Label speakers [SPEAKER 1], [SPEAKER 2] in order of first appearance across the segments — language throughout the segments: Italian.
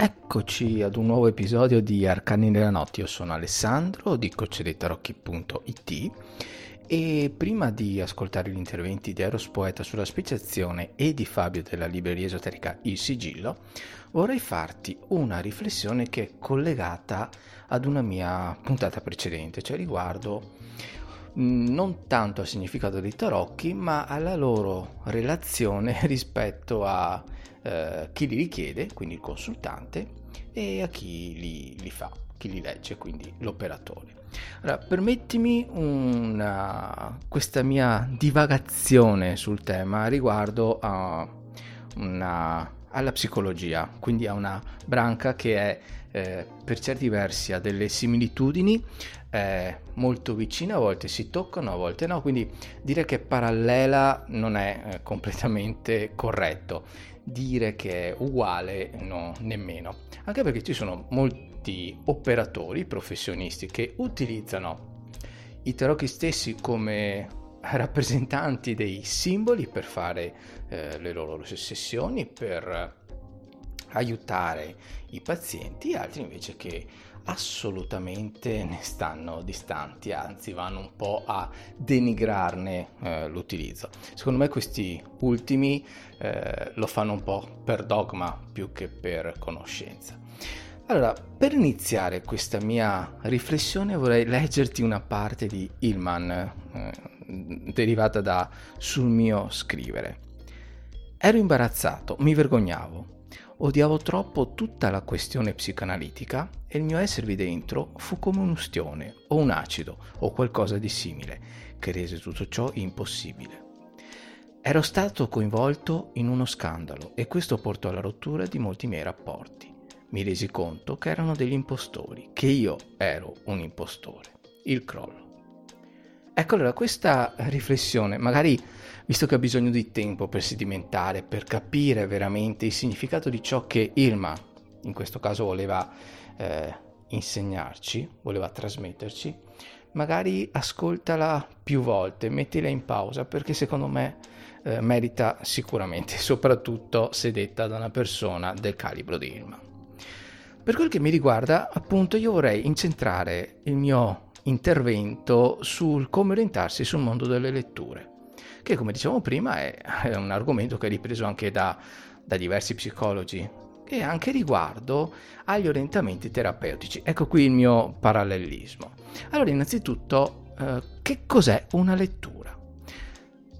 [SPEAKER 1] Eccoci ad un nuovo episodio di Arcani nella Notte. Io sono Alessandro di coccedetarocchi.it e prima di ascoltare gli interventi di Eros Poeta sulla speciazione e di Fabio della libreria esoterica Il Sigillo, vorrei farti una riflessione che è collegata ad una mia puntata precedente, cioè riguardo non tanto al significato dei tarocchi, ma alla loro relazione rispetto a eh, chi li richiede, quindi il consultante, e a chi li, li fa, chi li legge, quindi l'operatore. Allora, permettimi una, questa mia divagazione sul tema riguardo una, alla psicologia, quindi a una branca che è eh, per certi versi ha delle similitudini è molto vicina, a volte si toccano, a volte no, quindi dire che è parallela non è eh, completamente corretto. Dire che è uguale no, nemmeno, anche perché ci sono molti operatori professionisti che utilizzano i tarocchi stessi come rappresentanti dei simboli per fare eh, le loro sessioni, per aiutare i pazienti, altri invece che assolutamente ne stanno distanti, anzi vanno un po' a denigrarne eh, l'utilizzo. Secondo me questi ultimi eh, lo fanno un po' per dogma più che per conoscenza. Allora, per iniziare questa mia riflessione vorrei leggerti una parte di Hillman eh, derivata da sul mio scrivere. Ero imbarazzato, mi vergognavo Odiavo troppo tutta la questione psicoanalitica e il mio esservi dentro fu come un ustione o un acido o qualcosa di simile che rese tutto ciò impossibile. Ero stato coinvolto in uno scandalo e questo portò alla rottura di molti miei rapporti. Mi resi conto che erano degli impostori, che io ero un impostore. Il crollo. Ecco allora questa riflessione, magari visto che ho bisogno di tempo per sedimentare, per capire veramente il significato di ciò che Ilma, in questo caso, voleva eh, insegnarci, voleva trasmetterci, magari ascoltala più volte, mettila in pausa perché secondo me eh, merita sicuramente, soprattutto se detta da una persona del calibro di Ilma. Per quel che mi riguarda, appunto, io vorrei incentrare il mio intervento sul come orientarsi sul mondo delle letture che come dicevamo prima è, è un argomento che è ripreso anche da, da diversi psicologi e anche riguardo agli orientamenti terapeutici. Ecco qui il mio parallelismo. Allora, innanzitutto, eh, che cos'è una lettura?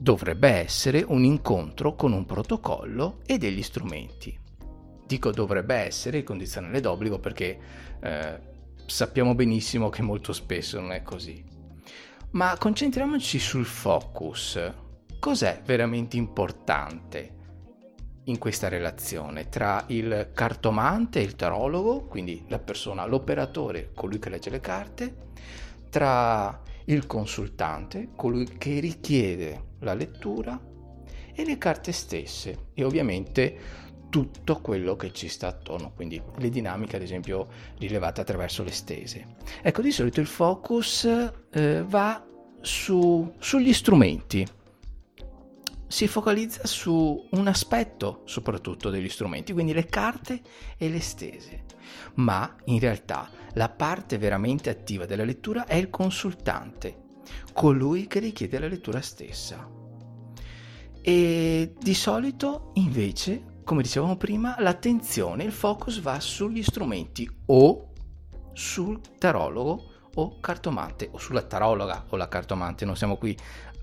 [SPEAKER 1] Dovrebbe essere un incontro con un protocollo e degli strumenti. Dico dovrebbe essere il condizionale d'obbligo perché eh, sappiamo benissimo che molto spesso non è così. Ma concentriamoci sul focus, cos'è veramente importante in questa relazione tra il cartomante il tarologo, quindi la persona, l'operatore, colui che legge le carte, tra il consultante, colui che richiede la lettura e le carte stesse e ovviamente tutto quello che ci sta attorno, quindi le dinamiche ad esempio rilevate attraverso le stese. Ecco, di solito il focus eh, va su, sugli strumenti, si focalizza su un aspetto soprattutto degli strumenti, quindi le carte e le stese. Ma in realtà la parte veramente attiva della lettura è il consultante, colui che richiede la lettura stessa. E di solito invece, come dicevamo prima, l'attenzione, il focus va sugli strumenti o sul tarologo o cartomante o sulla tarologa o la cartomante, non siamo qui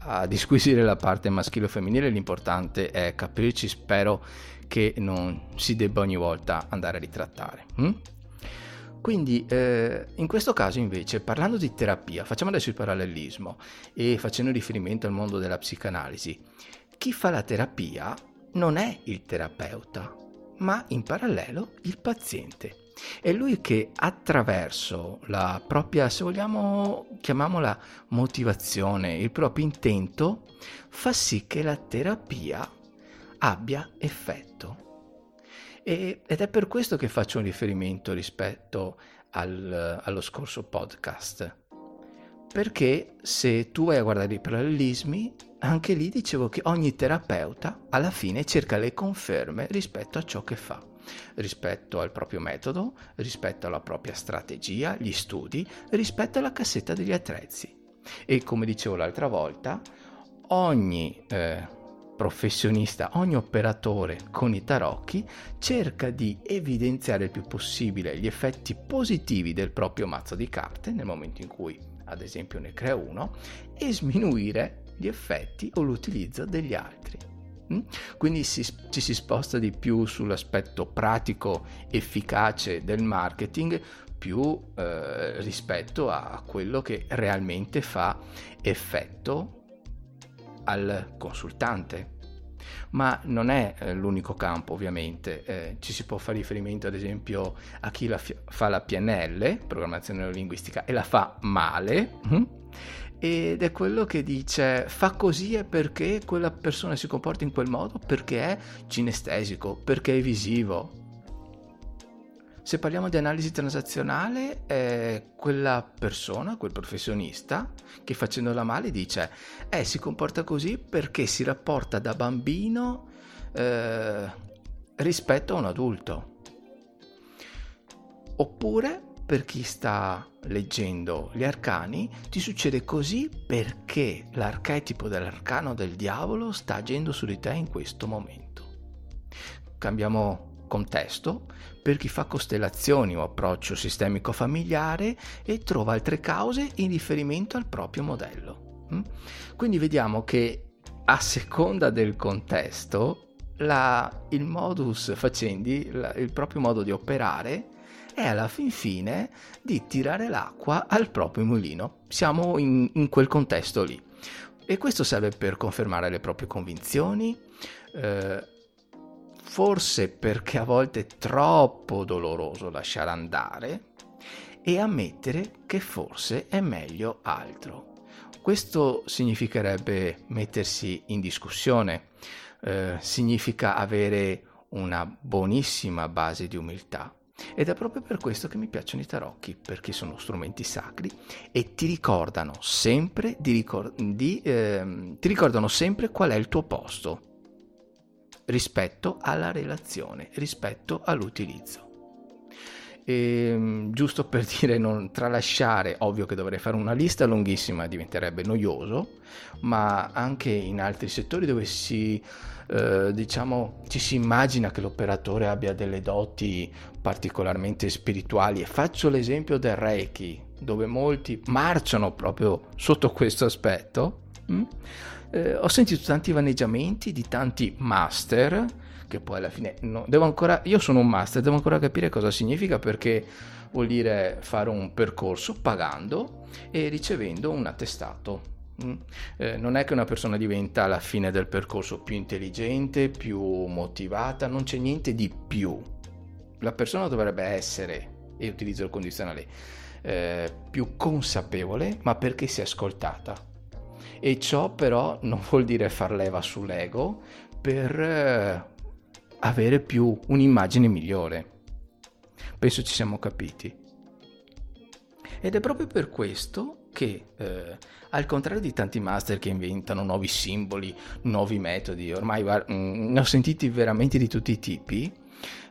[SPEAKER 1] a disquisire la parte maschile o femminile, l'importante è capirci, spero che non si debba ogni volta andare a ritrattare. Hm? Quindi eh, in questo caso invece parlando di terapia, facciamo adesso il parallelismo e facendo riferimento al mondo della psicanalisi, chi fa la terapia non è il terapeuta, ma in parallelo il paziente. È lui che attraverso la propria, se vogliamo, chiamiamola motivazione, il proprio intento, fa sì che la terapia abbia effetto. E, ed è per questo che faccio un riferimento rispetto al, allo scorso podcast. Perché se tu vai a guardare i parallelismi, anche lì dicevo che ogni terapeuta alla fine cerca le conferme rispetto a ciò che fa, rispetto al proprio metodo, rispetto alla propria strategia, gli studi, rispetto alla cassetta degli attrezzi. E come dicevo l'altra volta, ogni eh, professionista, ogni operatore con i tarocchi cerca di evidenziare il più possibile gli effetti positivi del proprio mazzo di carte nel momento in cui ad esempio ne crea uno e sminuire gli effetti o l'utilizzo degli altri. Mm? Quindi si, ci si sposta di più sull'aspetto pratico, efficace del marketing più eh, rispetto a quello che realmente fa effetto al consultante. Ma non è eh, l'unico campo ovviamente, eh, ci si può fare riferimento ad esempio a chi la fi- fa la PNL, programmazione neurolinguistica, e la fa male, hm? Ed è quello che dice fa così è perché quella persona si comporta in quel modo, perché è cinestesico, perché è visivo, se parliamo di analisi transazionale, è quella persona, quel professionista, che facendola male dice, eh, si comporta così perché si rapporta da bambino eh, rispetto a un adulto. Oppure, per chi sta leggendo gli arcani, ti succede così perché l'archetipo dell'arcano del diavolo sta agendo su di te in questo momento. Cambiamo contesto per chi fa costellazioni o approccio sistemico familiare e trova altre cause in riferimento al proprio modello. Mm? Quindi vediamo che a seconda del contesto la, il modus facendi, la, il proprio modo di operare è alla fin fine di tirare l'acqua al proprio mulino. Siamo in, in quel contesto lì. E questo serve per confermare le proprie convinzioni, eh, forse perché a volte è troppo doloroso lasciare andare e ammettere che forse è meglio altro. Questo significherebbe mettersi in discussione, eh, significa avere una buonissima base di umiltà. Ed è proprio per questo che mi piacciono i tarocchi, perché sono strumenti sacri e ti ricordano sempre, di ricor- di, eh, ti ricordano sempre qual è il tuo posto rispetto alla relazione, rispetto all'utilizzo. E, ehm, giusto per dire non tralasciare, ovvio che dovrei fare una lista lunghissima, diventerebbe noioso, ma anche in altri settori dove si, eh, diciamo, ci si immagina che l'operatore abbia delle doti particolarmente spirituali e faccio l'esempio del Reiki, dove molti marciano proprio sotto questo aspetto. Mm? eh, ho sentito tanti vaneggiamenti di tanti master che poi alla fine no, devo ancora io sono un master devo ancora capire cosa significa perché vuol dire fare un percorso pagando e ricevendo un attestato. Mm? eh, non è che una persona diventa alla fine del percorso più intelligente più motivata non c'è niente di più. La persona dovrebbe essere e utilizzo il condizionale eh, più consapevole ma perché si è ascoltata. E ciò però non vuol dire far leva sull'ego per eh, avere più un'immagine migliore. Penso ci siamo capiti. Ed è proprio per questo che, eh, al contrario di tanti master che inventano nuovi simboli, nuovi metodi, ormai mh, mm, ne ho sentiti veramente di tutti i tipi,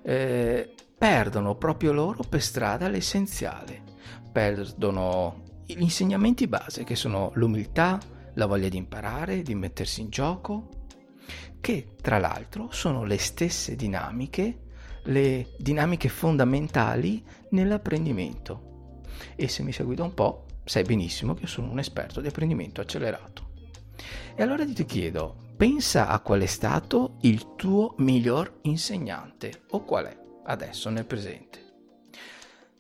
[SPEAKER 1] eh, perdono proprio loro per strada l'essenziale, perdono gli insegnamenti base che sono l'umiltà, la voglia di imparare, di mettersi in gioco, che tra l'altro sono le stesse dinamiche, le dinamiche fondamentali nell'apprendimento. E se mi segui da un po', sai benissimo che sono un esperto di apprendimento accelerato. E allora ti chiedo, pensa a qual è stato il tuo miglior insegnante o qual è adesso nel presente.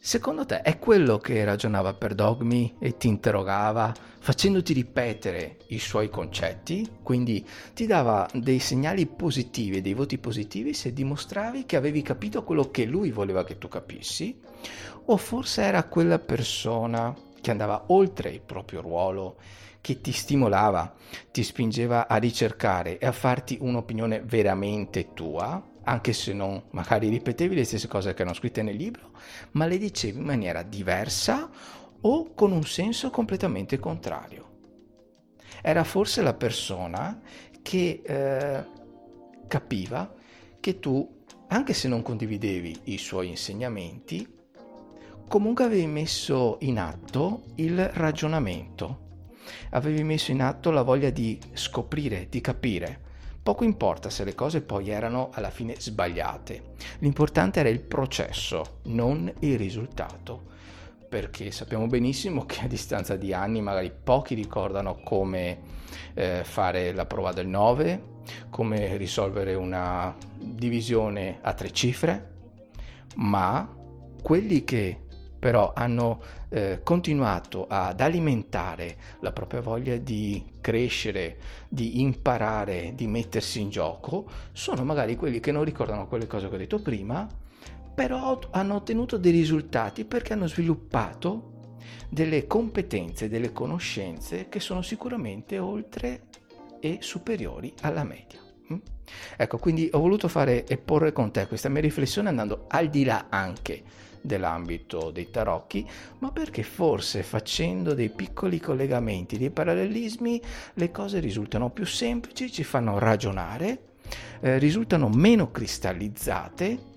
[SPEAKER 1] Secondo te è quello che ragionava per dogmi e ti interrogava, facendoti ripetere i suoi concetti? Quindi ti dava dei segnali positivi dei voti positivi se dimostravi che avevi capito quello che lui voleva che tu capissi? O forse era quella persona che andava oltre il proprio ruolo, che ti stimolava, ti spingeva a ricercare e a farti un'opinione veramente tua? Anche se non magari ripetevi le stesse cose che erano scritte nel libro, ma le dicevi in maniera diversa o con un senso completamente contrario. Era forse la persona che eh, capiva che tu, anche se non condividevi i suoi insegnamenti, comunque avevi messo in atto il ragionamento, avevi messo in atto la voglia di scoprire, di capire Poco importa se le cose poi erano alla fine sbagliate, l'importante era il processo, non il risultato, perché sappiamo benissimo che a distanza di anni magari pochi ricordano come eh, fare la prova del 9, come risolvere una divisione a tre cifre, ma quelli che però hanno eh, continuato ad alimentare la propria voglia di crescere, di imparare, di mettersi in gioco, sono magari quelli che non ricordano quelle cose che ho detto prima, però hanno ottenuto dei risultati perché hanno sviluppato delle competenze, delle conoscenze che sono sicuramente oltre e superiori alla media. Mm? Ecco, quindi ho voluto fare e porre con te questa mia riflessione andando al di là anche dell'ambito dei tarocchi, ma perché forse facendo dei piccoli collegamenti, dei parallelismi, le cose risultano più semplici, ci fanno ragionare, eh, risultano meno cristallizzate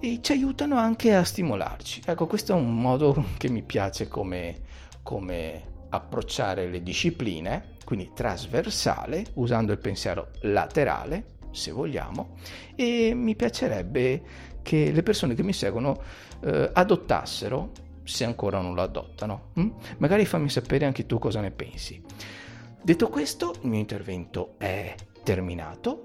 [SPEAKER 1] e ci aiutano anche a stimolarci. Ecco, questo è un modo che mi piace come, come approcciare le discipline, quindi trasversale, usando il pensiero laterale, se vogliamo, e mi piacerebbe che le persone che mi seguono eh, adottassero, se ancora non lo adottano. Hm? Magari fammi sapere anche tu cosa ne pensi. Detto questo, il mio intervento è terminato.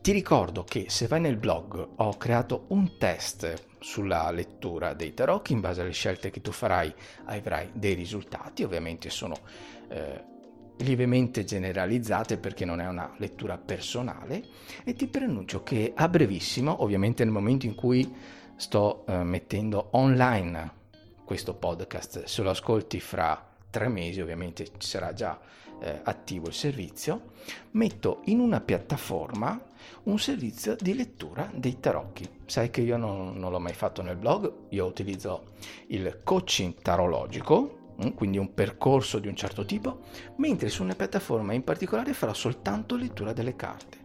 [SPEAKER 1] Ti ricordo che se vai nel blog ho creato un test sulla lettura dei tarocchi, in base alle scelte che tu farai avrai dei risultati, ovviamente sono eh, lievemente generalizzate perché non è una lettura personale e ti preannuncio che a brevissimo, ovviamente nel momento in cui sto eh, mettendo online questo podcast, se lo ascolti fra tre mesi ovviamente sarà già eh, attivo il servizio, metto in una piattaforma un servizio di lettura dei tarocchi. Sai che io non, non l'ho mai fatto nel blog, io utilizzo il coaching tarologico, mm, quindi un percorso di un certo tipo, mentre su una piattaforma in particolare farò soltanto lettura delle carte.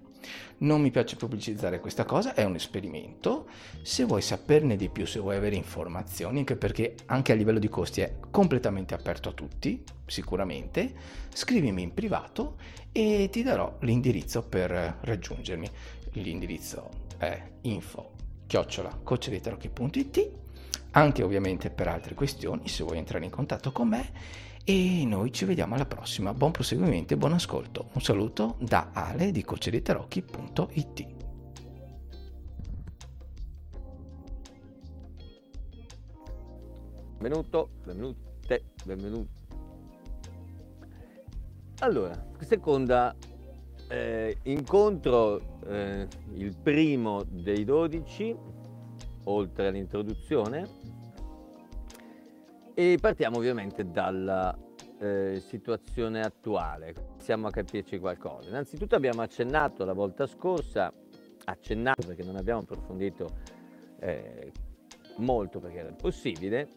[SPEAKER 1] Non mi piace pubblicizzare questa cosa, è un esperimento. Se vuoi saperne di più, se vuoi avere informazioni, anche perché anche a livello di costi è completamente aperto a tutti, sicuramente, scrivimi in privato e ti darò l'indirizzo per raggiungermi. L'indirizzo è info chiocciola anche ovviamente per altre questioni se vuoi entrare in contatto con me e noi ci vediamo alla prossima. Buon proseguimento e buon ascolto. Un saluto da Ale di coceriterocchi.it.
[SPEAKER 2] Benvenuto, benvenute, benvenuti. Allora, seconda eh, incontro, eh, il primo dei 12, oltre all'introduzione, e partiamo ovviamente dalla eh, situazione attuale. Iniziamo a capirci qualcosa. Innanzitutto abbiamo accennato la volta scorsa, accennato perché non abbiamo approfondito eh, molto perché era possibile,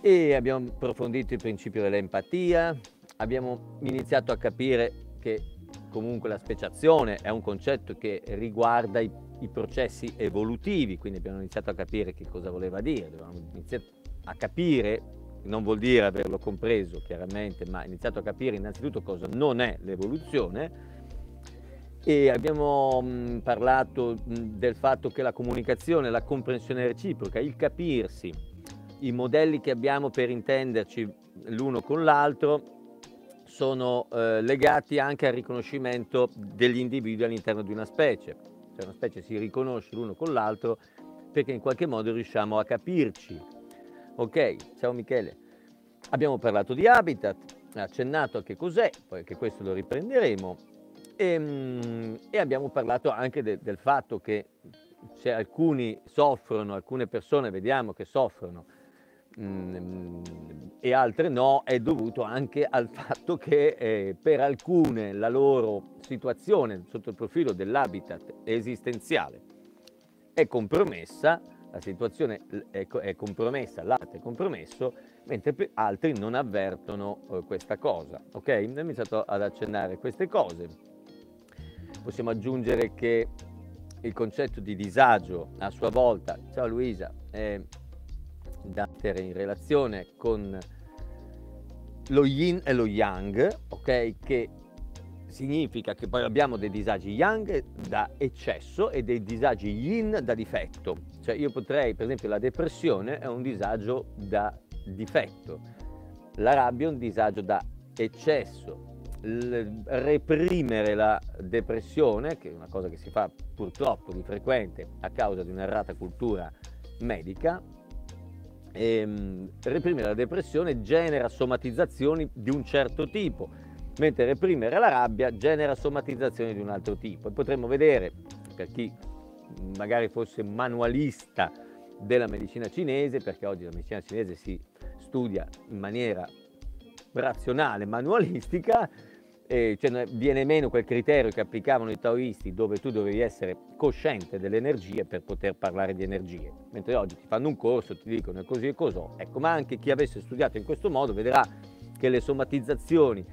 [SPEAKER 2] e abbiamo approfondito il principio dell'empatia, abbiamo iniziato a capire che comunque la speciazione è un concetto che riguarda i, i processi evolutivi, quindi abbiamo iniziato a capire che cosa voleva dire, abbiamo iniziato a capire, non vuol dire averlo compreso chiaramente, ma iniziato a capire innanzitutto cosa non è l'evoluzione e abbiamo mh, parlato mh, del fatto che la comunicazione, la comprensione reciproca, il capirsi, i modelli che abbiamo per intenderci l'uno con l'altro sono eh, legati anche al riconoscimento degli individui all'interno di una specie. Se una specie si riconosce l'uno con l'altro, perché in qualche modo riusciamo a capirci. Ok, ciao Michele. Abbiamo parlato di habitat, accennato a che cos'è, poi anche questo lo riprenderemo, e, ehm, e abbiamo parlato anche de, del fatto che se alcuni soffrono, alcune persone vediamo che soffrono mh, mm, e altre no, è dovuto anche al fatto che eh, per alcune la loro situazione sotto il profilo dell'habitat esistenziale è compromessa, la situazione è, compromessa, l'arte è compromesso, mentre altri non avvertono eh, questa cosa. Ok? Ho iniziato ad accennare queste cose. Possiamo aggiungere che il concetto di disagio a sua volta, ciao Luisa, è da mettere in relazione con lo yin e lo yang, ok? Che significa che poi abbiamo dei disagi yang da eccesso e dei disagi yin da difetto. Cioè io potrei, per esempio, la depressione è un disagio da difetto, la rabbia è un disagio da eccesso, L- reprimere la depressione, che è una cosa che si fa purtroppo di frequente a causa di un'errata cultura medica, ehm, reprimere la depressione genera somatizzazioni di un certo tipo, mentre reprimere la rabbia genera somatizzazioni di un altro tipo. E potremmo vedere, per chi magari fosse manualista della medicina cinese, perché oggi la medicina cinese si studia in maniera razionale, manualistica, eh, cioè viene meno quel criterio che applicavano i taoisti dove tu dovevi essere cosciente delle energie per poter parlare di energie, mentre oggi ti fanno un corso, ti dicono così e così. Ecco, ma anche chi avesse studiato in questo modo vedrà che le somatizzazioni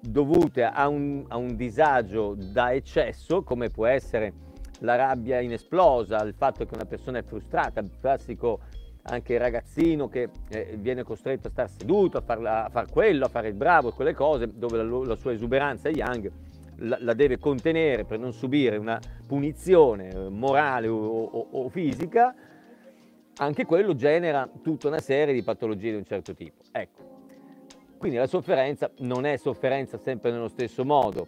[SPEAKER 2] dovute a un, a un disagio da eccesso, come può essere la rabbia inesplosa, il fatto che una persona è frustrata, il classico anche il ragazzino che eh, viene costretto a stare seduto, a, farla, a far quello, a fare il bravo, quelle cose, dove la, la sua esuberanza Young la, la, deve contenere per non subire una punizione eh, morale o, o, o, fisica, anche quello genera tutta una serie di patologie di un certo tipo. Ecco. Quindi la sofferenza non è sofferenza sempre nello stesso modo.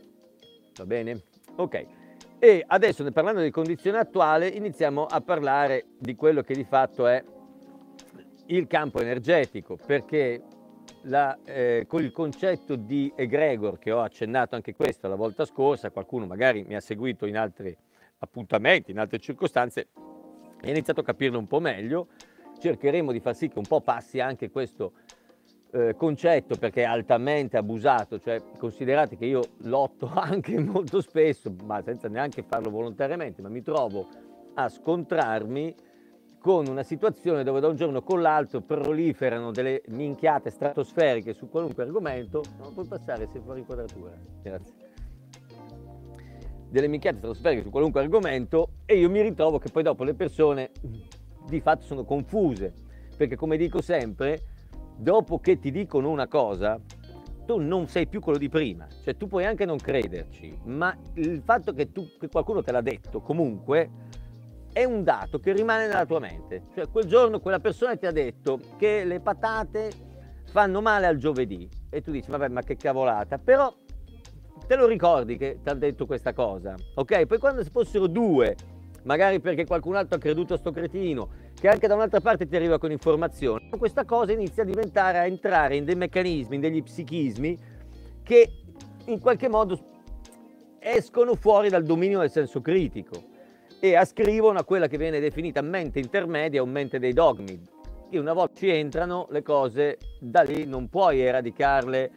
[SPEAKER 2] Va bene? Ok. E adesso, parlando di condizione attuale, iniziamo a parlare di quello che di fatto è il campo energetico, perché la, eh, con il concetto di egregor, che ho accennato anche questo la volta scorsa, qualcuno magari mi ha seguito in altri appuntamenti, in altre circostanze, e ha iniziato a capirlo un po' meglio, cercheremo di far sì che un po' passi anche questo eh, concetto perché è altamente abusato, cioè considerate che io lotto anche molto spesso, ma senza neanche farlo volontariamente, ma mi trovo a scontrarmi con una situazione dove da un giorno con l'altro proliferano delle minchiate stratosferiche su qualunque argomento, non puoi passare se fuori quadratura, grazie. Delle minchiate stratosferiche su qualunque argomento e io mi ritrovo che poi dopo le persone di fatto sono confuse, perché come dico sempre, dopo che ti dicono una cosa, tu non sei più quello di prima, cioè tu puoi anche non crederci, ma il fatto che, tu, che qualcuno te l'ha detto comunque è un dato che rimane nella tua mente. Cioè quel giorno quella persona ti ha detto che le patate fanno male al giovedì e tu dici vabbè ma che cavolata, però te lo ricordi che ti ha detto questa cosa, ok? Poi quando fossero due, magari perché qualcun altro ha creduto a sto cretino, che anche da un'altra parte ti arriva con informazioni, questa cosa inizia a diventare, a entrare in dei meccanismi, in degli psichismi che in qualche modo escono fuori dal dominio del senso critico e ascrivono a quella che viene definita mente intermedia o mente dei dogmi. E una volta ci entrano le cose, da lì non puoi eradicarle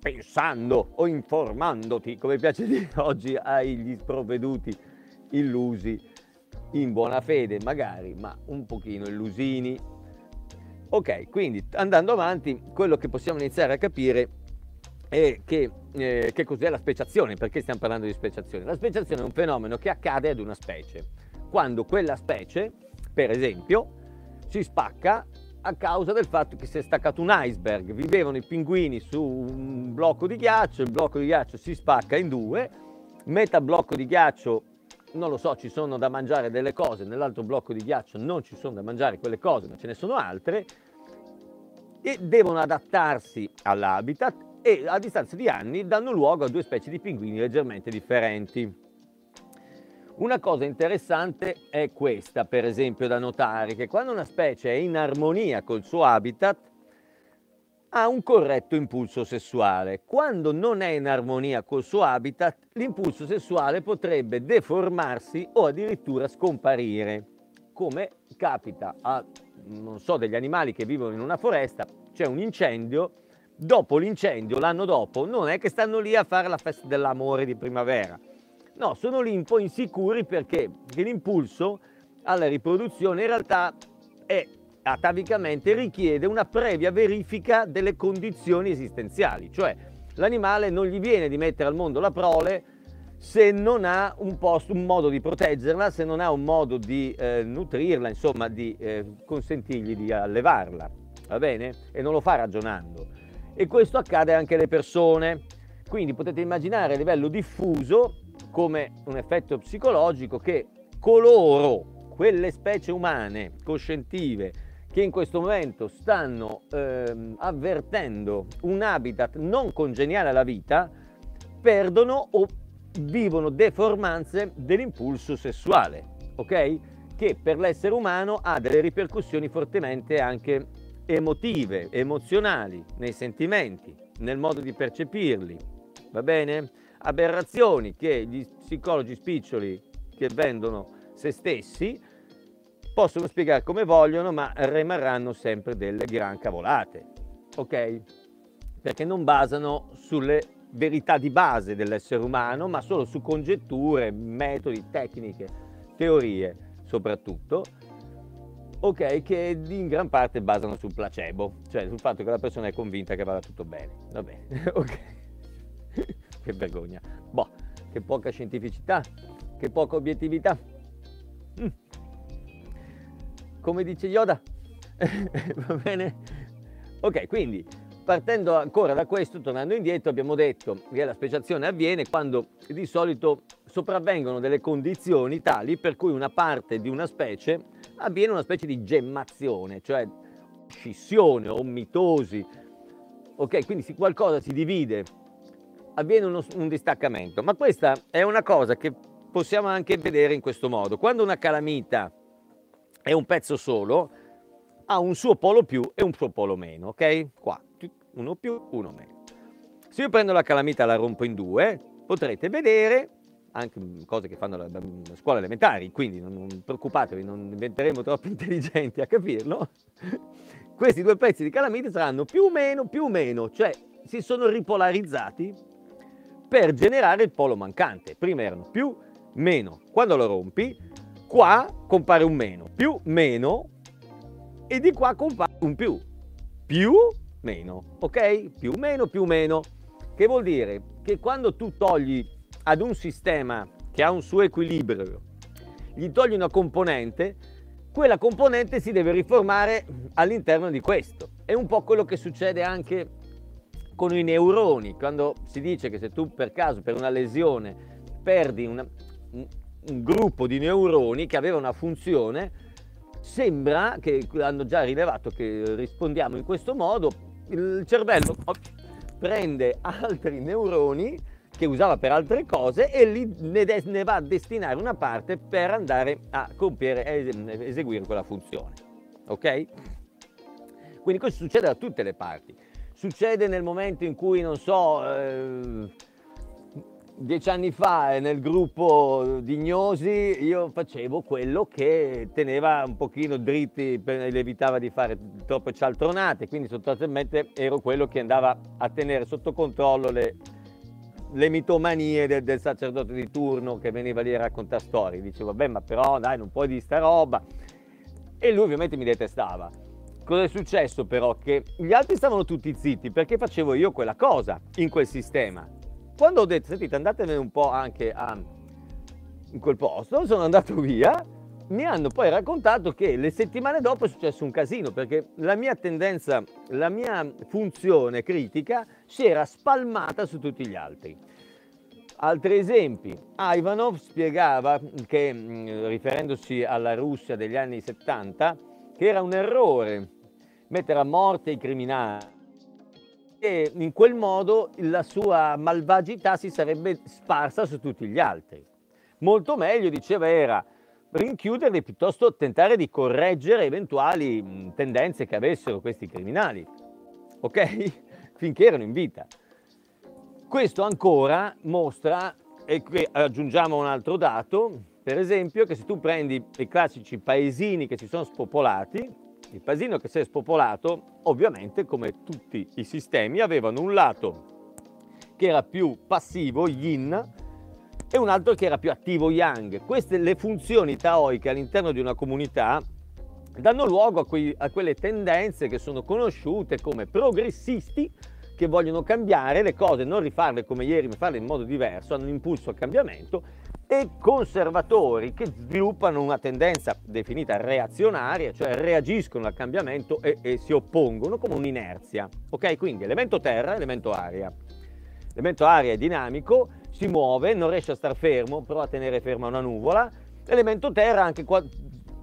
[SPEAKER 2] pensando o informandoti, come piace dire oggi agli sprovveduti illusi, in buona fede magari, ma un pochino illusini. Ok, quindi andando avanti, quello che possiamo iniziare a capire e che, eh, che cos'è la speciazione, perché stiamo parlando di speciazione? La speciazione è un fenomeno che accade ad una specie, quando quella specie, per esempio, si spacca a causa del fatto che si è staccato un iceberg, vivevano i pinguini su un blocco di ghiaccio, il blocco di ghiaccio si spacca in due, metà blocco di ghiaccio, non lo so, ci sono da mangiare delle cose, nell'altro blocco di ghiaccio non ci sono da mangiare quelle cose, ma ce ne sono altre, e devono adattarsi all'habitat e a distanza di anni danno luogo a due specie di pinguini leggermente differenti. Una cosa interessante è questa, per esempio, da notare, che quando una specie è in armonia col suo habitat, ha un corretto impulso sessuale. Quando non è in armonia col suo habitat, l'impulso sessuale potrebbe deformarsi o addirittura scomparire, come capita a, non so, degli animali che vivono in una foresta, c'è un incendio, dopo l'incendio, l'anno dopo, non è che stanno lì a fare la festa dell'amore di primavera. No, sono lì un po' insicuri perché l'impulso alla riproduzione in realtà è atavicamente richiede una previa verifica delle condizioni esistenziali, cioè l'animale non gli viene di mettere al mondo la prole se non ha un, posto, un modo di proteggerla, se non ha un modo di eh, nutrirla, insomma di eh, consentirgli di allevarla, va bene? E non lo fa ragionando. E questo accade anche alle persone, quindi potete immaginare a livello diffuso come un effetto psicologico che coloro, quelle specie umane coscientive, che in questo momento stanno ehm, avvertendo un habitat non congeniale alla vita, perdono o vivono deformanze dell'impulso sessuale, ok? Che per l'essere umano ha delle ripercussioni fortemente anche emotive, emozionali, nei sentimenti, nel modo di percepirli, va bene? Aberrazioni che gli psicologi spiccioli che vendono se stessi possono spiegare come vogliono, ma rimarranno sempre delle gran cavolate, ok? Perché non basano sulle verità di base dell'essere umano, ma solo su congetture, metodi, tecniche, teorie soprattutto, ok, che in gran parte basano sul placebo, cioè sul fatto che la persona è convinta che vada tutto bene. Va bene, ok. che vergogna. Boh, che poca scientificità, che poca obiettività. Mm come dice Yoda. Va bene? Ok, quindi partendo ancora da questo, tornando indietro, abbiamo detto che la speciazione avviene quando di solito sopravvengono delle condizioni tali per cui una parte di una specie avviene una specie di gemmazione, cioè scissione o mitosi. Ok, quindi se qualcosa si divide, avviene uno, un distaccamento. Ma questa è una cosa che possiamo anche vedere in questo modo. Quando una calamita è un pezzo solo, ha un suo polo più e un suo polo meno, ok? Qua, uno più, uno meno. Se io prendo la calamita e la rompo in due, potrete vedere anche cose che fanno le scuole elementari, quindi non, preoccupatevi, non diventeremo troppo intelligenti a capirlo. Questi due pezzi di calamita saranno più o meno, più o meno, cioè si sono ripolarizzati per generare il polo mancante. Prima erano più, meno. Quando lo rompi, qua compare un meno, più meno e di qua compare un più, più meno, ok? Più meno, più meno, che vuol dire che quando tu togli ad un sistema che ha un suo equilibrio, gli togli una componente, quella componente si deve riformare all'interno di questo. È un po' quello che succede anche con i neuroni, quando si dice che se tu per caso per una lesione perdi una, un gruppo di neuroni che aveva una funzione, sembra che hanno già rilevato che rispondiamo in questo modo, il cervello prende altri neuroni che usava per altre cose e li, ne, va a destinare una parte per andare a compiere, eseguire quella funzione. Ok? Quindi questo succede da tutte le parti. Succede nel momento in cui, non so, eh, dieci anni fa nel gruppo di Gnosi io facevo quello che teneva un pochino dritti evitava di fare troppe cialtronate, quindi sostanzialmente ero quello che andava a tenere sotto controllo le, le mitomanie del, del, sacerdote di turno che veniva lì a raccontare storie. Dicevo, vabbè, ma però dai, non puoi di sta roba. E lui ovviamente mi detestava. Cosa è successo però? Che gli altri stavano tutti zitti perché facevo io quella cosa in quel sistema quando ho detto, sentite, andatevene un po' anche a, in quel posto, sono andato via, mi hanno poi raccontato che le settimane dopo è successo un casino perché la mia tendenza, la mia funzione critica si era spalmata su tutti gli altri. Altri esempi, Ivanov spiegava che, riferendosi alla Russia degli anni 70, che era un errore mettere a morte i criminali e in quel modo la sua malvagità si sarebbe sparsa su tutti gli altri. molto meglio, diceva, era rinchiuderli piuttosto tentare di correggere eventuali tendenze che avessero questi criminali, ok? Finché erano in vita. Questo ancora mostra, e qui aggiungiamo un altro dato, per esempio che se tu prendi i classici paesini che si sono spopolati, il paesino che si è spopolato, ovviamente come tutti i sistemi, avevano un lato che era più passivo, yin, e un altro che era più attivo, yang. Queste le funzioni taoiche all'interno di una comunità danno luogo a, quei, a quelle tendenze che sono conosciute come progressisti, che vogliono cambiare le cose, non rifarle come ieri, ma farle in modo diverso, hanno un impulso al cambiamento, e conservatori che sviluppano una tendenza definita reazionaria, cioè reagiscono al cambiamento e, e si oppongono come un'inerzia. Ok, quindi elemento terra, elemento aria. L'elemento aria è dinamico, si muove, non riesce a star fermo, prova a tenere ferma una nuvola. L'elemento terra, anche, qua,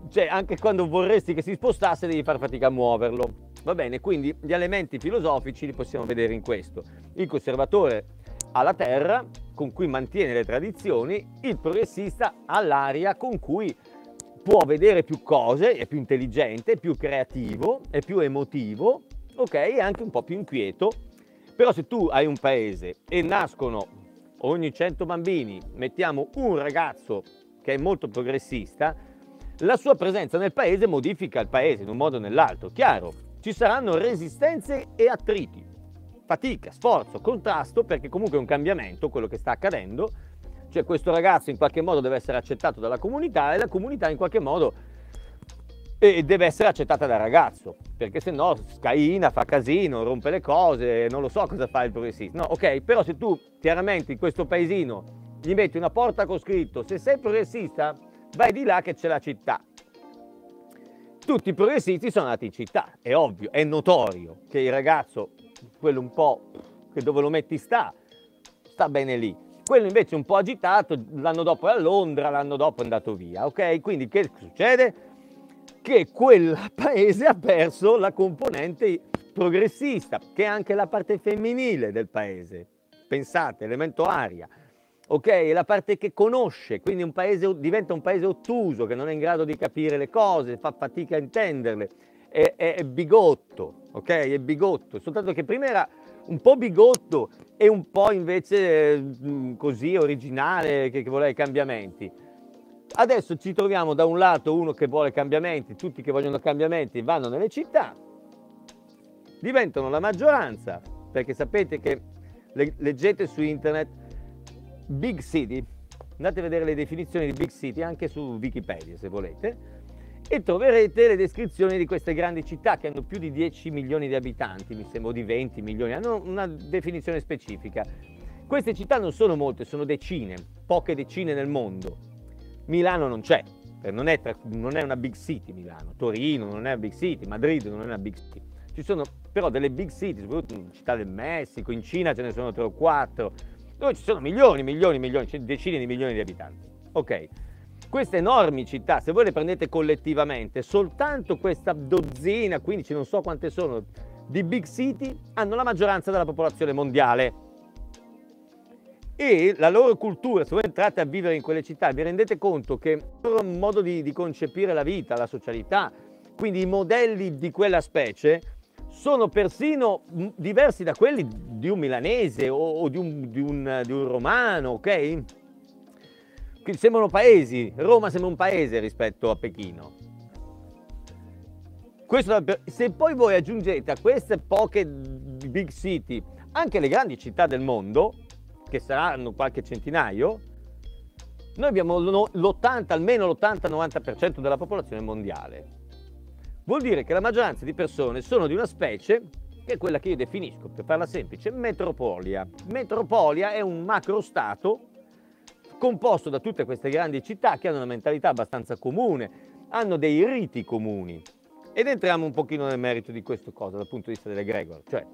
[SPEAKER 2] cioè, anche quando vorresti che si spostasse, devi far fatica a muoverlo. Va bene, quindi gli elementi filosofici li possiamo vedere in questo. Il conservatore alla terra, con cui mantiene le tradizioni, il progressista all'aria, con cui può vedere più cose, è più intelligente, è più creativo, è più emotivo, ok? E anche un po' più inquieto. Però se tu hai un paese e nascono ogni 100 bambini, mettiamo un ragazzo che è molto progressista, la sua presenza nel paese modifica il paese in un modo o nell'altro. Chiaro, ci saranno resistenze e attriti fatica, sforzo, contrasto, perché comunque è un cambiamento quello che sta accadendo, cioè questo ragazzo in qualche modo deve essere accettato dalla comunità e la comunità in qualche modo eh, deve essere accettata dal ragazzo, perché se no scaina, fa casino, rompe le cose, non lo so cosa fa il progressista. No, ok, però se tu chiaramente in questo paesino gli metti una porta con scritto se sei progressista vai di là che c'è la città. Tutti i progressisti sono nati in città, è ovvio, è notorio che il ragazzo quello un po' che dove lo metti sta, sta bene lì. Quello invece un po' agitato, l'anno dopo è a Londra, l'anno dopo è andato via, ok? Quindi che succede? Che quel paese ha perso la componente progressista, che è anche la parte femminile del paese. Pensate, elemento aria, ok? È la parte che conosce, quindi un paese, diventa un paese ottuso, che non è in grado di capire le cose, fa fatica a intenderle è, è, è bigotto, ok? È bigotto, soltanto che prima era un po' bigotto e un po' invece mh, così originale che, che voleva i cambiamenti. Adesso ci troviamo da un lato uno che vuole cambiamenti, tutti che vogliono cambiamenti vanno nelle città, diventano la maggioranza, perché sapete che leggete su internet big city, andate a vedere le definizioni di big city anche su Wikipedia se volete, e troverete le descrizioni di queste grandi città che hanno più di 10 milioni di abitanti, mi sembra di 20 milioni, hanno una definizione specifica. Queste città non sono molte, sono decine, poche decine nel mondo. Milano non c'è, non è, tra, non è una big city Milano, Torino non è una big city, Madrid non è una big city. Ci sono però delle big city, soprattutto in città del Messico, in Cina ce ne sono tre o quattro, dove ci sono milioni, milioni, milioni, decine di milioni di abitanti. Ok, queste enormi città, se voi le prendete collettivamente, soltanto questa dozzina, 15, non so quante sono, di big city hanno la maggioranza della popolazione mondiale. E la loro cultura, se voi entrate a vivere in quelle città, vi rendete conto che il loro modo di, di concepire la vita, la socialità, quindi i modelli di quella specie, sono persino diversi da quelli di un milanese o, o di, un, di, un, di un romano, ok? Sembrano paesi, Roma sembra un paese rispetto a Pechino. Questo, se poi voi aggiungete a queste poche big city anche le grandi città del mondo, che saranno qualche centinaio, noi abbiamo l'80, almeno l'80-90% della popolazione mondiale. Vuol dire che la maggioranza di persone sono di una specie che è quella che io definisco, per farla semplice, metropolia. Metropolia è un macrostato composto da tutte queste grandi città che hanno una mentalità abbastanza comune, hanno dei riti comuni. Ed entriamo un pochino nel merito di questa cosa dal punto di vista dell'egregor, cioè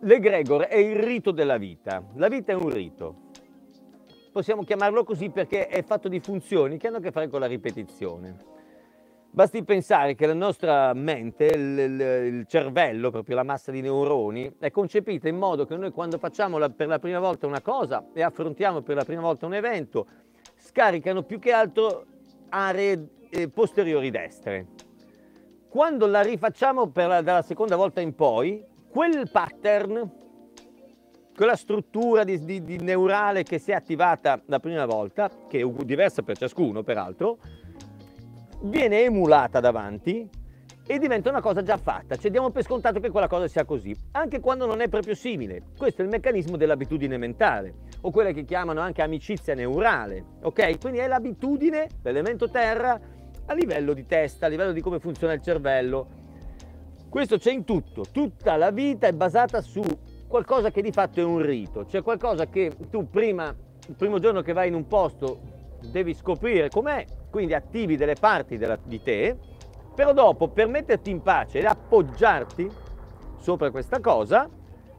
[SPEAKER 2] l'egregor è il rito della vita, la vita è un rito. Possiamo chiamarlo così perché è fatto di funzioni che hanno a che fare con la ripetizione. Basti pensare che la nostra mente, il, il, cervello, proprio la massa di neuroni, è concepita in modo che noi quando facciamo la, per la prima volta una cosa e affrontiamo per la prima volta un evento, scaricano più che altro aree eh, posteriori destre. Quando la rifacciamo la, dalla seconda volta in poi, quel pattern, quella struttura di, di, di neurale che si è attivata la prima volta, che è diversa per ciascuno peraltro, viene emulata davanti e diventa una cosa già fatta, cioè diamo per scontato che quella cosa sia così, anche quando non è proprio simile. Questo è il meccanismo dell'abitudine mentale, o quella che chiamano anche amicizia neurale, ok? Quindi è l'abitudine, l'elemento terra, a livello di testa, a livello di come funziona il cervello. Questo c'è in tutto, tutta la vita è basata su qualcosa che di fatto è un rito, cioè qualcosa che tu prima, il primo giorno che vai in un posto, devi scoprire com'è, quindi attivi delle parti della, di te, però dopo per metterti in pace ed appoggiarti sopra questa cosa,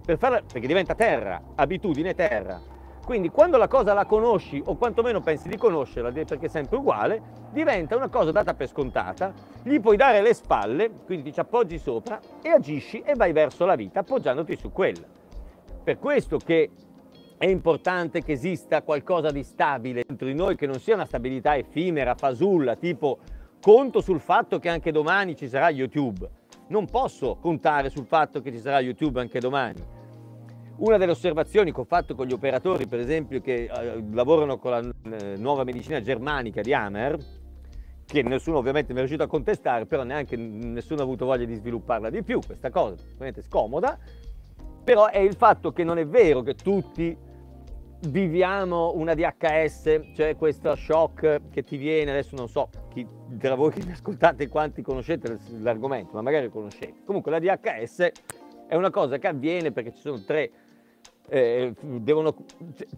[SPEAKER 2] per farla, perché diventa terra, abitudine terra. Quindi quando la cosa la conosci o quantomeno pensi di conoscerla, perché è sempre uguale, diventa una cosa data per scontata, gli puoi dare le spalle, quindi ti appoggi sopra e agisci e vai verso la vita appoggiandoti su quella. Per questo che è importante che esista qualcosa di stabile dentro di noi, che non sia una stabilità effimera, fasulla, tipo conto sul fatto che anche domani ci sarà YouTube. Non posso contare sul fatto che ci sarà YouTube anche domani. Una delle osservazioni che ho fatto con gli operatori, per esempio, che eh, lavorano con la eh, nuova medicina germanica di Hammer, che nessuno ovviamente mi è riuscito a contestare, però neanche nessuno ha avuto voglia di svilupparla di più, questa cosa, ovviamente scomoda, però è il fatto che non è vero che tutti viviamo una DHS, cioè questo shock che ti viene, adesso non so chi tra voi che mi ascoltate quanti conoscete l'argomento, ma magari conoscete. Comunque la DHS è una cosa che avviene perché ci sono tre, eh, devono,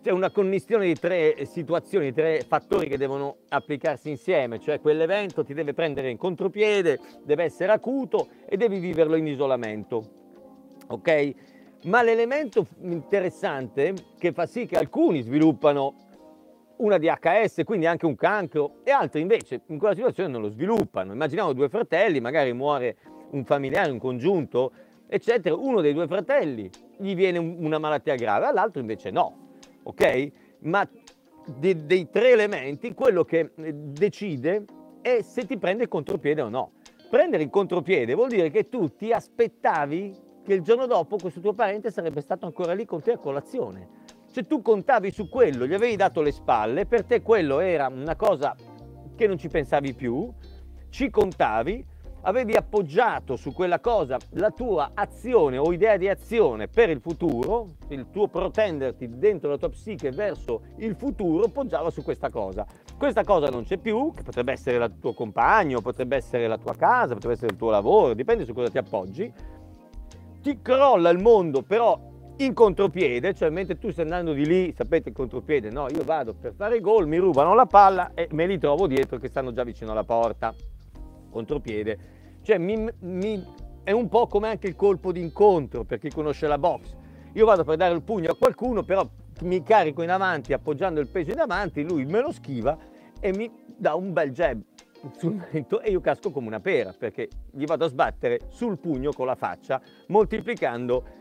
[SPEAKER 2] c'è una connessione di tre situazioni, di tre fattori che devono applicarsi insieme, cioè quell'evento ti deve prendere in contropiede, deve essere acuto e devi viverlo in isolamento. Ok? Ma l'elemento interessante che fa sì che alcuni sviluppano una DHS, quindi anche un cancro, e altri invece in quella situazione non lo sviluppano. Immaginiamo due fratelli, magari muore un familiare, un congiunto, eccetera. Uno dei due fratelli gli viene una malattia grave, all'altro invece no. Ok? Ma de- dei tre elementi, quello che eh, decide è se ti prende il contropiede o no. Prendere il contropiede vuol dire che tu ti aspettavi che il giorno dopo questo tuo parente sarebbe stato ancora lì con te a colazione. Se tu contavi su quello, gli avevi dato le spalle, per te quello era una cosa che non ci pensavi più, ci contavi, avevi appoggiato su quella cosa la tua azione o idea di azione per il futuro, il tuo protenderti dentro la tua psiche verso il futuro poggiava su questa cosa. Questa cosa non c'è più, che potrebbe essere il tuo compagno, potrebbe essere la tua casa, potrebbe essere il tuo lavoro, dipende su cosa ti appoggi, ti crolla il mondo però in contropiede, cioè mentre tu stai andando di lì, sapete il contropiede, no, io vado per fare gol, mi rubano la palla e me li trovo dietro che stanno già vicino alla porta, contropiede, cioè mi, mi, è un po' come anche il colpo d'incontro per chi conosce la box, io vado per dare il pugno a qualcuno, però mi carico in avanti appoggiando il peso in avanti, lui me lo schiva e mi dà un bel jab, sul mento e io casco come una pera perché gli vado a sbattere sul pugno con la faccia moltiplicando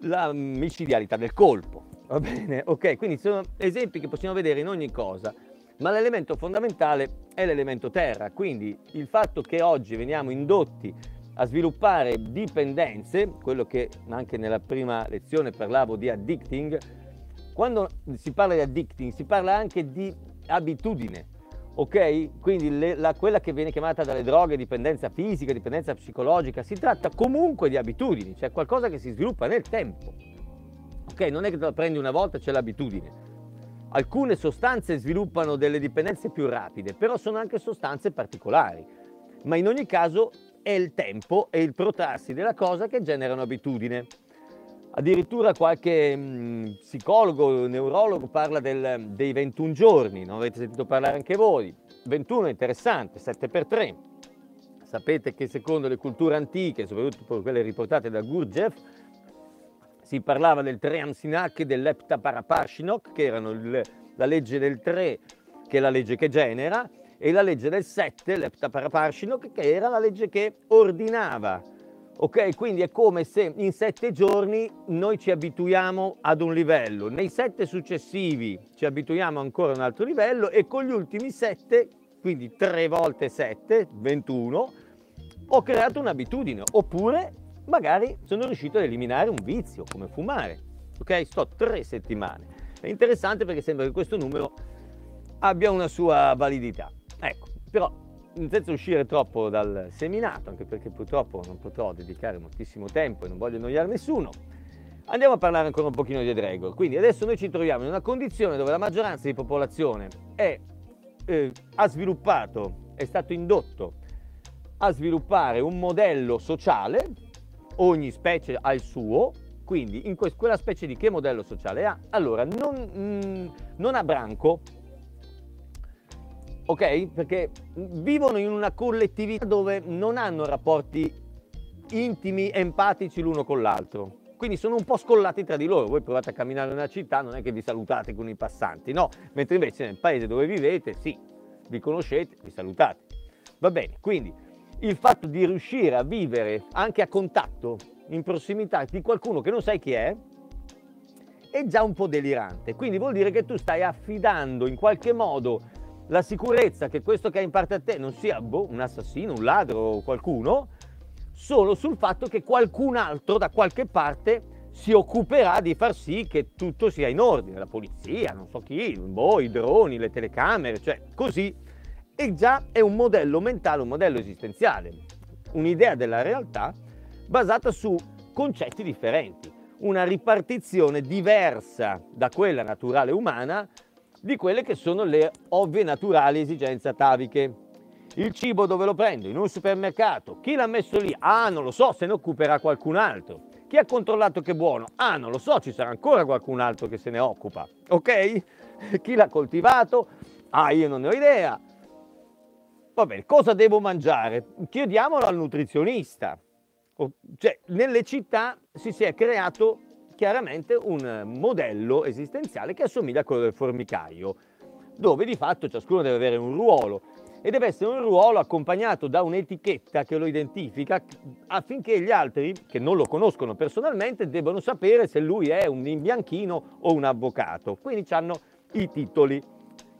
[SPEAKER 2] la micidialità del colpo. Va bene? Ok, quindi sono esempi che possiamo vedere in ogni cosa, ma l'elemento fondamentale è l'elemento terra, quindi il fatto che oggi veniamo indotti a sviluppare dipendenze, quello che anche nella prima lezione parlavo di addicting, quando si parla di addicting si parla anche di abitudine, ok? Quindi le, la, quella che viene chiamata dalle droghe dipendenza fisica, dipendenza psicologica, si tratta comunque di abitudini, cioè qualcosa che si sviluppa nel tempo. Ok? Non è che te la prendi una volta c'è l'abitudine. Alcune sostanze sviluppano delle dipendenze più rapide, però sono anche sostanze particolari. Ma in ogni caso è il tempo e il protrarsi della cosa che generano abitudine. Addirittura qualche mh, mm, psicologo, neurologo parla del, dei 21 giorni, non avete sentito parlare anche voi. 21 è interessante, 7 per 3. Sapete che secondo le culture antiche, soprattutto quelle riportate da Gurdjieff, si parlava del Tream Sinak e dell'Epta Parapashinok, che erano il, la legge del 3, che è la legge che genera, e la legge del 7, l'Eptaparapashino, che era la legge che ordinava. Ok, quindi è come se in sette giorni noi ci abituiamo ad un livello, nei sette successivi ci abituiamo ancora a un altro livello e con gli ultimi sette, quindi 3 volte 7, 21, ho creato un'abitudine, oppure magari sono riuscito ad eliminare un vizio come fumare. Ok, sto tre settimane. È interessante perché sembra che questo numero abbia una sua validità. Ecco, però senza uscire troppo dal seminato, anche perché purtroppo non potrò dedicare moltissimo tempo e non voglio annoiare nessuno, andiamo a parlare ancora un pochino di egregor. Quindi adesso noi ci troviamo in una condizione dove la maggioranza di popolazione è, eh, ha sviluppato, è stato indotto a sviluppare un modello sociale, ogni specie ha il suo, quindi in quella specie di che modello sociale ha? Allora, non, mm, non ha branco, ok? Perché vivono in una collettività dove non hanno rapporti intimi, empatici l'uno con l'altro. Quindi sono un po' scollati tra di loro. Voi provate a camminare in una città, non è che vi salutate con i passanti, no. Mentre invece nel paese dove vivete, sì, vi conoscete, vi salutate. Va bene, quindi il fatto di riuscire a vivere anche a contatto, in prossimità di qualcuno che non sai chi è, è già un po' delirante. Quindi vuol dire che tu stai affidando in qualche modo la sicurezza che questo che hai in parte a te non sia boh, un assassino, un ladro o qualcuno, solo sul fatto che qualcun altro da qualche parte si occuperà di far sì che tutto sia in ordine, la polizia, non so chi, boh, i droni, le telecamere, cioè così. E già è un modello mentale, un modello esistenziale, un'idea della realtà basata su concetti differenti, una ripartizione diversa da quella naturale umana di quelle che sono le ovvie naturali esigenze ataviche. Il cibo dove lo prendo? In un supermercato. Chi l'ha messo lì? Ah, non lo so, se ne occuperà qualcun altro. Chi ha controllato che è buono? Ah, non lo so, ci sarà ancora qualcun altro che se ne occupa. Ok? Chi l'ha coltivato? Ah, io non ne ho idea. Va bene, cosa devo mangiare? Chiediamolo al nutrizionista. Cioè, nelle città si è creato chiaramente un modello esistenziale che assomiglia a quello del formicaio, dove di fatto ciascuno deve avere un ruolo e deve essere un ruolo accompagnato da un'etichetta che lo identifica affinché gli altri, che non lo conoscono personalmente, debbano sapere se lui è un imbianchino o un avvocato. Quindi hanno i titoli,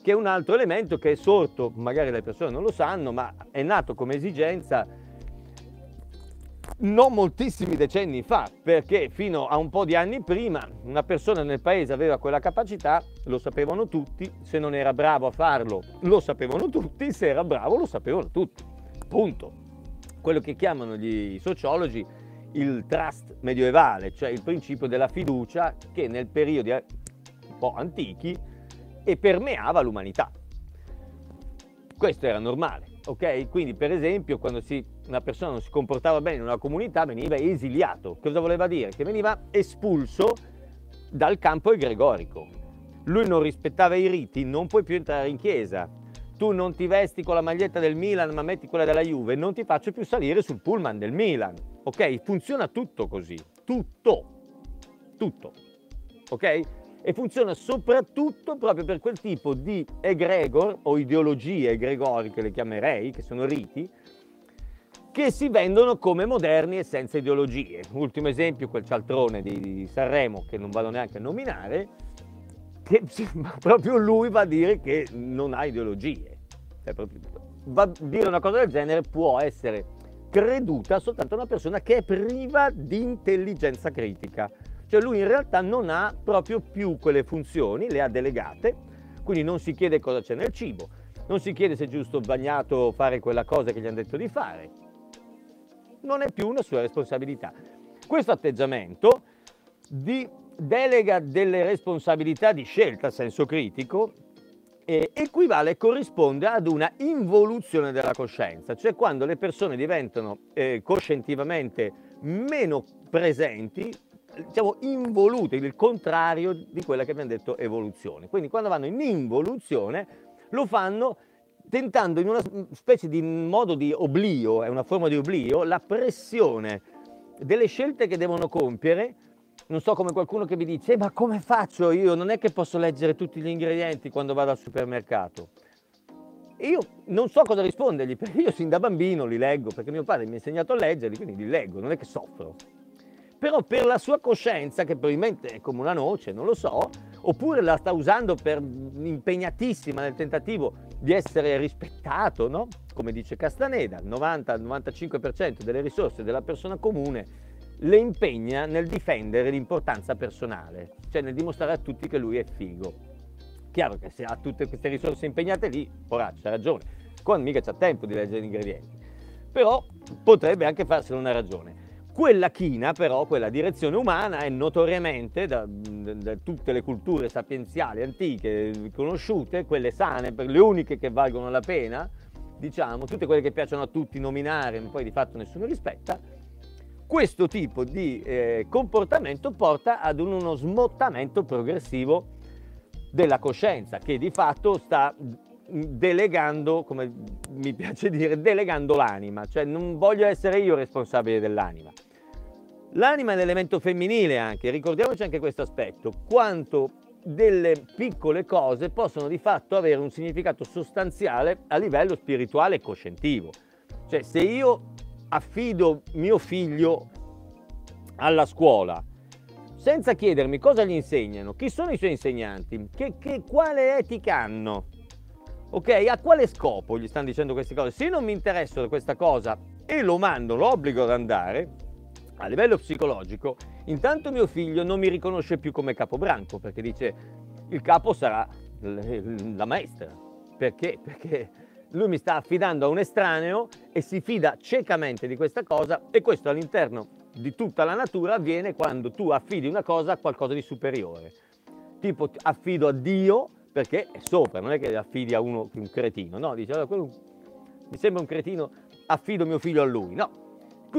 [SPEAKER 2] che è un altro elemento che è sorto, magari le persone non lo sanno, ma è nato come esigenza non moltissimi decenni fa, perché fino a un po' di anni prima una persona nel paese aveva quella capacità, lo sapevano tutti, se non era bravo a farlo lo sapevano tutti, se era bravo lo sapevano tutti. Punto. Quello che chiamano gli sociologi il trust medievale, cioè il principio della fiducia che nel periodi un po' antichi e permeava l'umanità. Questo era normale, ok? Quindi per esempio quando si una persona non si comportava bene in una comunità veniva esiliato. Cosa voleva dire? Che veniva espulso dal campo egregorico. Lui non rispettava i riti, non puoi più entrare in chiesa. Tu non ti vesti con la maglietta del Milan ma metti quella della Juve, non ti faccio più salire sul pullman del Milan. Ok? Funziona tutto così. Tutto. Tutto. Ok? E funziona soprattutto proprio per quel tipo di egregor o ideologie egregoriche, le chiamerei, che sono riti, che si vendono come moderni e senza ideologie. Ultimo esempio, quel cialtrone di Sanremo, che non vado neanche a nominare, che proprio lui va a dire che non ha ideologie. Cioè, va a dire una cosa del genere può essere creduta soltanto una persona che è priva di intelligenza critica. Cioè lui in realtà non ha proprio più quelle funzioni, le ha delegate, quindi non si chiede cosa c'è nel cibo, non si chiede se è giusto bagnato fare quella cosa che gli hanno detto di fare, non è più una sua responsabilità. Questo atteggiamento di delega delle responsabilità di scelta senso critico eh, equivale corrisponde ad una involuzione della coscienza, cioè quando le persone diventano eh, coscientivamente meno presenti, diciamo involute, il contrario di quella che abbiamo detto evoluzione. Quindi quando vanno in involuzione lo fanno tentando in una specie di modo di oblio, è una forma di oblio, la pressione delle scelte che devono compiere. Non so come qualcuno che mi dice, eh, ma come faccio io? Non è che posso leggere tutti gli ingredienti quando vado al supermercato. E io non so cosa rispondergli, perché io sin da bambino li leggo, perché mio padre mi ha insegnato a leggerli, quindi li leggo, non è che soffro. Però per la sua coscienza, che probabilmente è come una noce, non lo so, oppure la sta usando per impegnatissima nel tentativo di essere rispettato, no? come dice Castaneda, il 90-95% delle risorse della persona comune le impegna nel difendere l'importanza personale, cioè nel dimostrare a tutti che lui è figo. Chiaro che se ha tutte queste risorse impegnate lì, ora c'ha ragione, quando mica c'ha tempo di leggere gli ingredienti. Però potrebbe anche farsene una ragione. Quella china, però, quella direzione umana è notoriamente da, da, tutte le culture sapienziali antiche conosciute, quelle sane, le uniche che valgono la pena, diciamo, tutte quelle che piacciono a tutti nominare, ma poi di fatto nessuno rispetta, questo tipo di eh, comportamento porta ad uno smottamento progressivo della coscienza che di fatto sta delegando, come mi piace dire, delegando l'anima, cioè non voglio essere io responsabile dell'anima. L'anima è l'elemento femminile anche, ricordiamoci anche questo aspetto, quanto delle piccole cose possono di fatto avere un significato sostanziale a livello spirituale e coscientivo. Cioè se io affido mio figlio alla scuola senza chiedermi cosa gli insegnano, chi sono i suoi insegnanti, che, che, quale etica hanno, ok? A quale scopo gli stanno dicendo queste cose? Se non mi interessa di questa cosa e lo mando, lo obbligo ad andare, a livello psicologico, intanto mio figlio non mi riconosce più come capobranco, perché dice il capo sarà la maestra. Perché? Perché lui mi sta affidando a un estraneo e si fida ciecamente di questa cosa e questo all'interno di tutta la natura avviene quando tu affidi una cosa a qualcosa di superiore. Tipo affido a Dio perché è sopra, non è che affidi a uno un cretino, no, dice allora quello mi sembra un cretino, affido mio figlio a lui. No,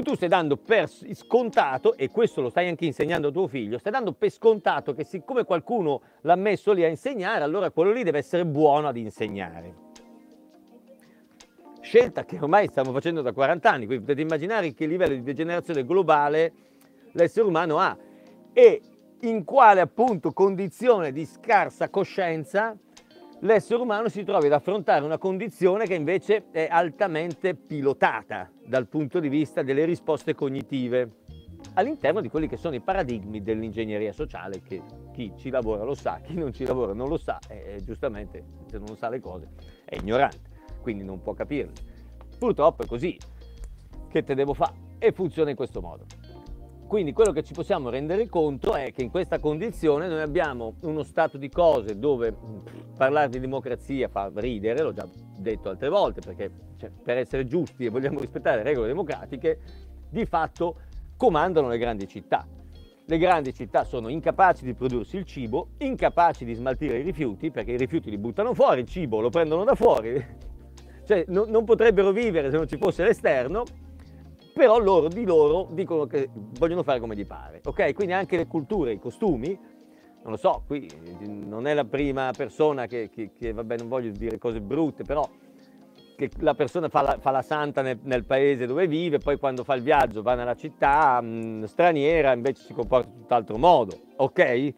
[SPEAKER 2] tu stai dando per scontato, e questo lo stai anche insegnando a tuo figlio, stai dando per scontato che siccome qualcuno l'ha messo lì a insegnare, allora quello lì deve essere buono ad insegnare. Scelta che ormai stiamo facendo da 40 anni, quindi potete immaginare che livello di degenerazione globale l'essere umano ha. E in quale appunto condizione di scarsa coscienza l'essere umano si trovi ad affrontare una condizione che invece è altamente pilotata dal punto di vista delle risposte cognitive all'interno di quelli che sono i paradigmi dell'ingegneria sociale che chi ci lavora lo sa, chi non ci lavora non lo sa e giustamente se non sa le cose è ignorante quindi non può capirli. Purtroppo è così. Che te devo fare? E funziona in questo modo. Quindi quello che ci possiamo rendere conto è che in questa condizione noi abbiamo uno stato di cose dove parlare di democrazia fa ridere, l'ho già detto altre volte, perché cioè, per essere giusti e vogliamo rispettare le regole democratiche, di fatto comandano le grandi città. Le grandi città sono incapaci di prodursi il cibo, incapaci di smaltire i rifiuti, perché i rifiuti li buttano fuori, il cibo lo prendono da fuori, cioè no, non potrebbero vivere se non ci fosse l'esterno, però loro di loro dicono che vogliono fare come gli pare, ok? Quindi anche le culture, i costumi, non lo so, qui non è la prima persona che, che, che vabbè non voglio dire cose brutte, però che la persona fa la, fa la santa nel, nel, paese dove vive, poi quando fa il viaggio va nella città mh, mm, straniera, invece si comporta in tutt'altro modo, ok?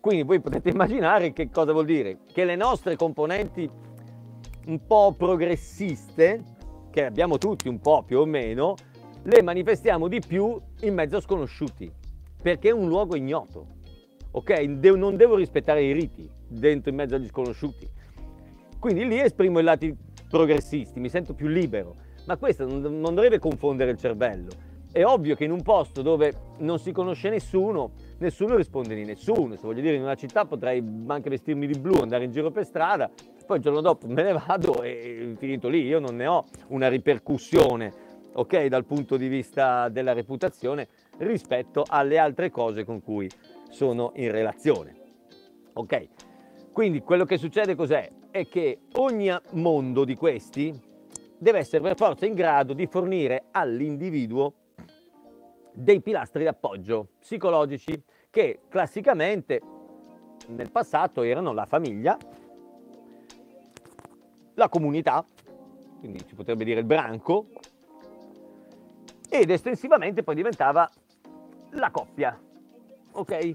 [SPEAKER 2] Quindi voi potete immaginare che cosa vuol dire? Che le nostre componenti un po' progressiste, che abbiamo tutti un po' più o meno, le manifestiamo di più in mezzo a sconosciuti, perché è un luogo ignoto. Ok? De- non devo rispettare i riti dentro in mezzo agli sconosciuti. Quindi lì esprimo i lati progressisti, mi sento più libero, ma questo non, non dovrebbe confondere il cervello. È ovvio che in un posto dove non si conosce nessuno, nessuno risponde di nessuno. Se voglio dire, in una città potrei anche vestirmi di blu, andare in giro per strada, poi il giorno dopo me ne vado e finito lì, io non ne ho una ripercussione, ok, dal punto di vista della reputazione rispetto alle altre cose con cui sono in relazione. Ok? Quindi quello che succede cos'è? È che ogni mondo di questi deve essere per forza in grado di fornire all'individuo dei pilastri d'appoggio psicologici che classicamente nel passato erano la famiglia, la comunità, quindi si potrebbe dire il branco, ed estensivamente poi diventava la coppia. Ok?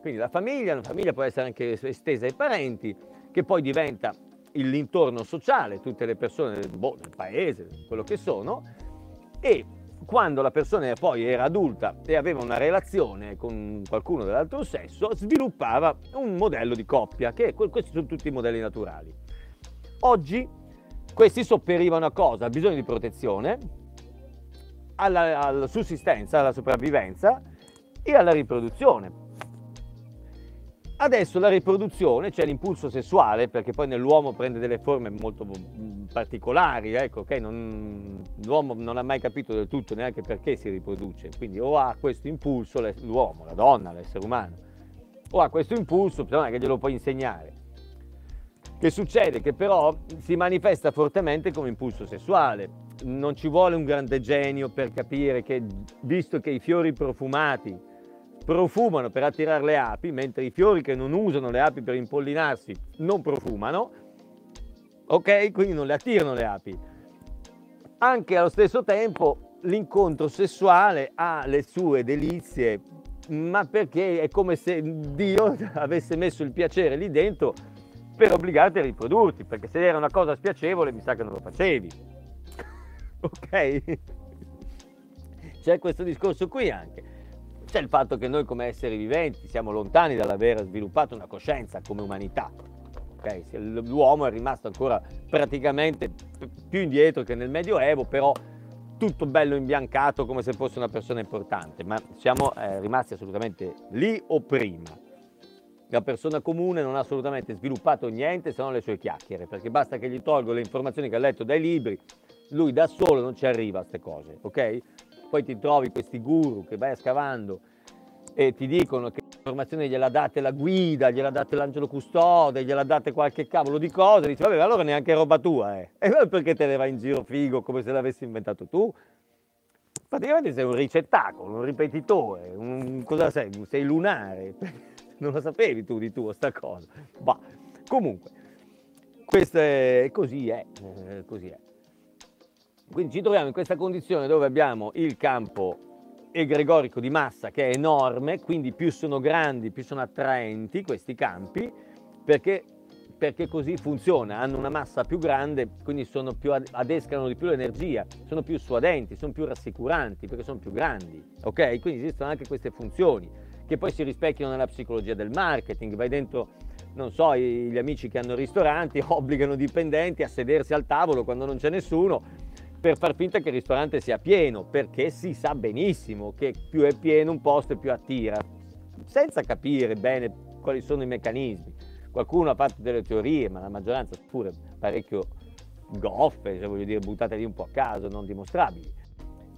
[SPEAKER 2] Quindi la famiglia, la famiglia può essere anche estesa ai parenti, che poi diventa l'intorno sociale, tutte le persone boh, del paese, quello che sono, e quando la persona poi era adulta e aveva una relazione con qualcuno dell'altro sesso, sviluppava un modello di coppia, che questi sono tutti i modelli naturali. Oggi questi sopperivano a cosa? Bisogno di protezione, alla, alla sussistenza, alla sopravvivenza e alla riproduzione. Adesso la riproduzione, cioè l'impulso sessuale, perché poi nell'uomo prende delle forme molto mm, particolari, ecco, okay? non, l'uomo non ha mai capito del tutto neanche perché si riproduce, quindi o ha questo impulso l'uomo, la donna, l'essere umano, o ha questo impulso, bisogna che glielo puoi insegnare. Che succede? Che però si manifesta fortemente come impulso sessuale. Non ci vuole un grande genio per capire che, visto che i fiori profumati profumano per attirare le api, mentre i fiori che non usano le api per impollinarsi non profumano, ok? Quindi non le attirano le api. Anche allo stesso tempo l'incontro sessuale ha le sue delizie, ma perché è come se Dio avesse messo il piacere lì dentro per obbligarti a riprodurti, perché se era una cosa spiacevole mi sa che non lo facevi. Ok? C'è questo discorso qui anche. C'è il fatto che noi come esseri viventi siamo lontani dall'aver sviluppato una coscienza come umanità. Okay? L'uomo è rimasto ancora praticamente più indietro che nel Medioevo, però tutto bello imbiancato come se fosse una persona importante, ma siamo eh, rimasti assolutamente lì o prima. La persona comune non ha assolutamente sviluppato niente se non le sue chiacchiere, perché basta che gli tolgo le informazioni che ha letto dai libri, lui da solo non ci arriva a queste cose, ok? poi ti trovi questi guru che vai scavando e ti dicono che l'informazione gliela date la guida, gliela date l'angelo custode, gliela date qualche cavolo di cose, dici vabbè allora neanche roba tua eh. e perché te ne vai in giro figo come se l'avessi inventato tu? Praticamente sei un ricettacolo, un ripetitore, un, cosa sei? Sei lunare, non lo sapevi tu di tuo sta cosa. Bah. Comunque, questo è, così è, eh, così è. Quindi ci troviamo in questa condizione dove abbiamo il campo egregorico di massa che è enorme, quindi più sono grandi, più sono attraenti questi campi, perché, perché così funziona, hanno una massa più grande, quindi più, adescano di più l'energia, sono più suadenti, sono più rassicuranti, perché sono più grandi, ok? Quindi esistono anche queste funzioni, che poi si rispecchiano nella psicologia del marketing, vai dentro non so, gli amici che hanno ristoranti obbligano i dipendenti a sedersi al tavolo quando non c'è nessuno per far finta che il ristorante sia pieno, perché si sa benissimo che più è pieno un posto più attira, senza capire bene quali sono i meccanismi. Qualcuno ha fatto delle teorie, ma la maggioranza pure parecchio goffe, voglio dire, buttate lì un po' a caso, non dimostrabili.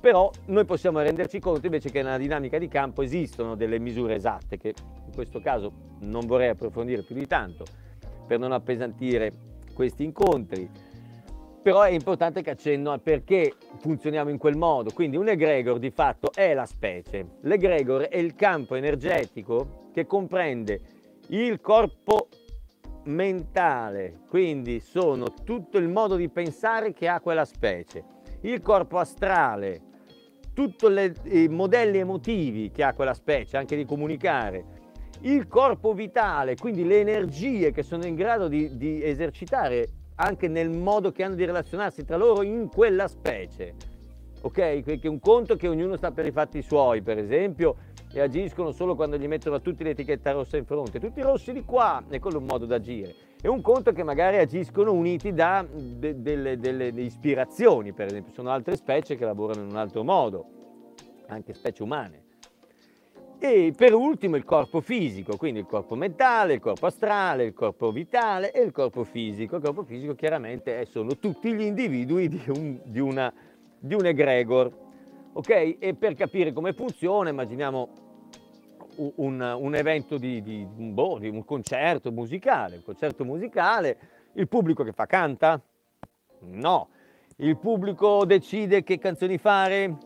[SPEAKER 2] Però noi possiamo renderci conto invece che nella dinamica di campo esistono delle misure esatte che in questo caso non vorrei approfondire più di tanto per non appesantire questi incontri però è importante che accenno al perché funzioniamo in quel modo. Quindi un egregor di fatto è la specie. L'egregor è il campo energetico che comprende il corpo mentale, quindi sono tutto il modo di pensare che ha quella specie, il corpo astrale, tutti i modelli emotivi che ha quella specie, anche di comunicare, il corpo vitale, quindi le energie che sono in grado di, di esercitare anche nel modo che hanno di relazionarsi tra loro in quella specie. Ok? Che un conto è che ognuno sta per i fatti suoi, per esempio, e agiscono solo quando gli mettono a tutti l'etichetta rossa in fronte, tutti rossi di qua, e quello è un modo d'agire. E un conto è che magari agiscono uniti da de, delle, delle ispirazioni, per esempio, sono altre specie che lavorano in un altro modo, anche specie umane. E per ultimo il corpo fisico, quindi il corpo mentale, il corpo astrale, il corpo vitale e il corpo fisico. Il corpo fisico chiaramente sono tutti gli individui di un, di una, di un egregor. Ok? E per capire come funziona, immaginiamo un, un evento di, di, boh, di, un concerto musicale. Un concerto musicale, il pubblico che fa canta? No. Il pubblico decide che canzoni fare?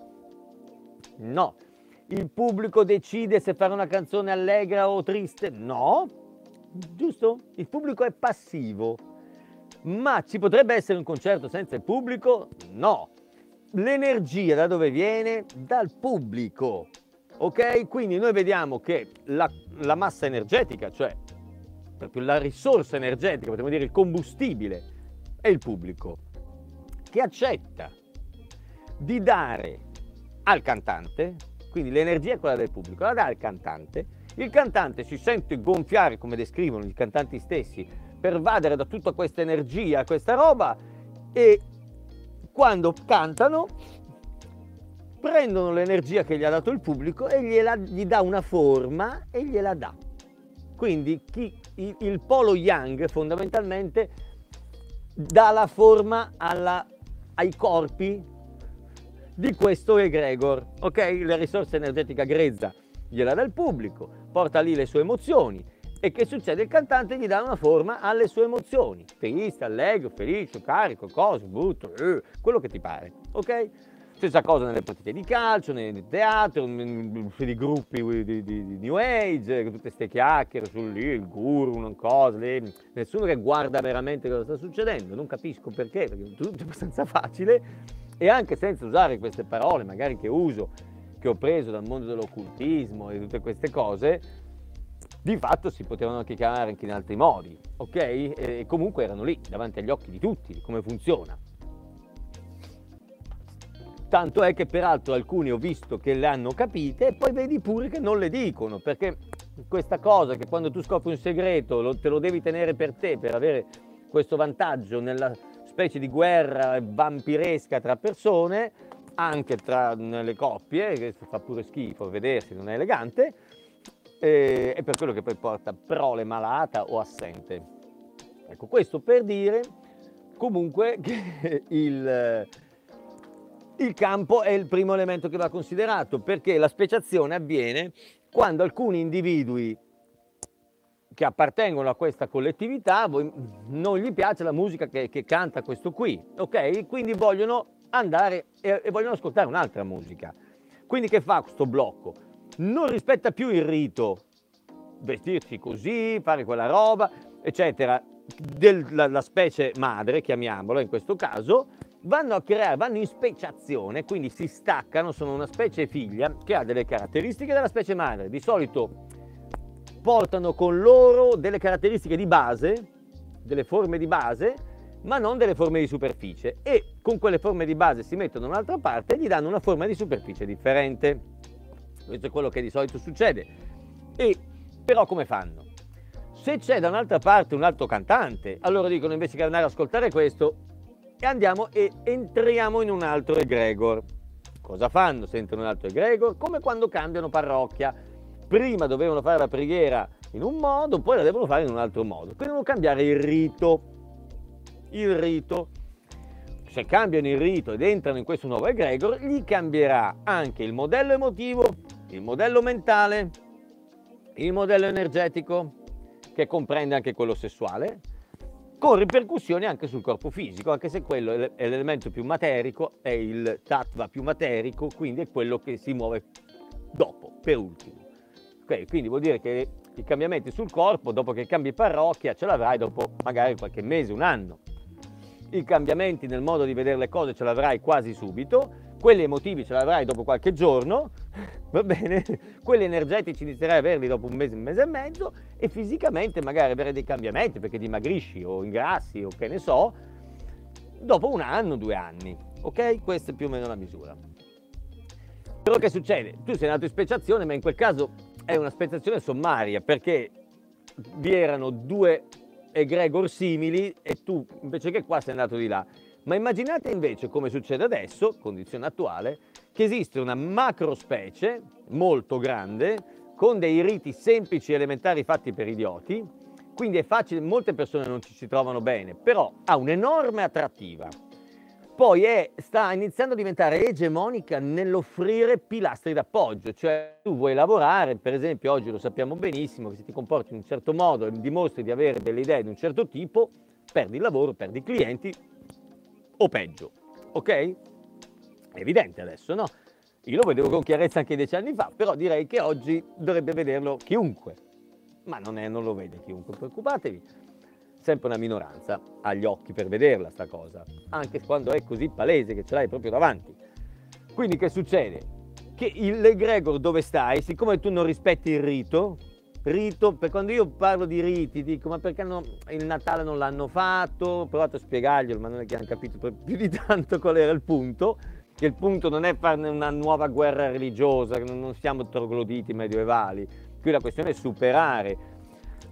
[SPEAKER 2] No il pubblico decide se fare una canzone allegra o triste? No, giusto? Il pubblico è passivo. Ma ci potrebbe essere un concerto senza il pubblico? No. L'energia da dove viene? Dal pubblico. Ok? Quindi noi vediamo che la, la massa energetica, cioè proprio la risorsa energetica, potremmo dire il combustibile, è il pubblico, che accetta di dare al cantante, quindi l'energia è quella del pubblico, la dà al cantante, il cantante si sente gonfiare, come descrivono i cantanti stessi, pervadere da tutta questa energia, questa roba, e quando cantano prendono l'energia che gli ha dato il pubblico e gliela, gli dà una forma e gliela dà. Quindi chi, il, il, polo yang fondamentalmente dà la forma alla, ai corpi di questo egregor, ok? La risorsa energetica grezza gliela dà il pubblico, porta lì le sue emozioni e che succede? Il cantante gli dà una forma alle sue emozioni, triste, allegro, felice, carico, cosa, brutto, eh, quello che ti pare, ok? Stessa cosa nelle partite di calcio, nel teatro, nei gruppi di, di, di, New Age, tutte queste chiacchiere sul lì, il guru, una cosa, lì. nessuno che guarda veramente cosa sta succedendo, non capisco perché, perché è tutto abbastanza facile e anche senza usare queste parole, magari che uso, che ho preso dal mondo dell'occultismo e tutte queste cose, di fatto si potevano anche chiamare anche in altri modi, ok? E comunque erano lì, davanti agli occhi di tutti, come funziona. Tanto è che peraltro alcuni ho visto che le hanno capite e poi vedi pure che non le dicono, perché questa cosa che quando tu scopri un segreto lo, te lo devi tenere per te per avere questo vantaggio nella specie di guerra vampiresca tra persone, anche tra nelle coppie, che fa pure schifo vedersi, non è elegante, e, è per quello che poi porta prole malata o assente. Ecco, questo per dire comunque che il, il campo è il primo elemento che va considerato perché la speciazione avviene quando alcuni individui che appartengono a questa collettività non gli piace la musica che, che canta questo qui, ok? Quindi vogliono andare e, e vogliono ascoltare un'altra musica. Quindi che fa questo blocco? Non rispetta più il rito, vestirsi così, fare quella roba, eccetera, della specie madre, chiamiamola in questo caso, vanno a creare, vanno in speciazione, quindi si staccano, sono una specie figlia che ha delle caratteristiche della specie madre. Di solito portano con loro delle caratteristiche di base, delle forme di base, ma non delle forme di superficie e con quelle forme di base si mettono da un'altra parte e gli danno una forma di superficie differente. Questo è quello che di solito succede. E però come fanno? Se c'è da un'altra parte un altro cantante, allora dicono invece che andare ad ascoltare questo, andiamo e entriamo in un altro egregor. Cosa fanno se entrano in un altro egregor? Come quando cambiano parrocchia. Prima dovevano fare la preghiera in un modo, poi la devono fare in un altro modo. Quindi devono cambiare il rito. Il rito. Se cambiano il rito ed entrano in questo nuovo egregor, gli cambierà anche il modello emotivo, il modello mentale, il modello energetico, che comprende anche quello sessuale, con ripercussioni anche sul corpo fisico, anche se quello è l'elemento più materico, è il tattva più materico, quindi è quello che si muove dopo, per ultimo. Quindi vuol dire che i cambiamenti sul corpo, dopo che cambi parrocchia, ce l'avrai dopo magari qualche mese, un anno. I cambiamenti nel modo di vedere le cose ce l'avrai quasi subito, quelli emotivi ce l'avrai dopo qualche giorno, va bene? Quelli energetici inizierai a averli dopo un mese, un mese e mezzo e fisicamente magari avere dei cambiamenti perché dimagrisci o ingrassi o che ne so, dopo un anno, due anni, ok? Questa è più o meno la misura. Però che succede? Tu sei andato in speciazione, ma in quel caso è una speciazione sommaria perché vi erano due egregor simili e tu invece che qua sei andato di là. Ma immaginate invece come succede adesso, condizione attuale, che esiste una macrospecie molto grande con dei riti semplici e elementari fatti per idioti, quindi è facile, molte persone non ci si trovano bene, però ha un'enorme attrattiva. Poi è, sta iniziando a diventare egemonica nell'offrire pilastri d'appoggio, cioè tu vuoi lavorare, per esempio oggi lo sappiamo benissimo, che se ti comporti in un certo modo e dimostri di avere delle idee di un certo tipo, perdi il lavoro, perdi i clienti o peggio, ok? È evidente adesso, no? Io lo vedevo con chiarezza anche dieci anni fa, però direi che oggi dovrebbe vederlo chiunque. Ma non, è, non lo vede chiunque, preoccupatevi. Sempre una minoranza ha gli occhi per vederla sta cosa, anche quando è così palese che ce l'hai proprio davanti. Quindi che succede? Che l'egregor dove stai, siccome tu non rispetti il rito, rito, per quando io parlo di riti dico ma perché no, il Natale non l'hanno fatto, ho provato a spiegarglielo ma non è che hanno capito più di tanto qual era il punto, che il punto non è farne una nuova guerra religiosa, non siamo trogloditi medievali, qui la questione è superare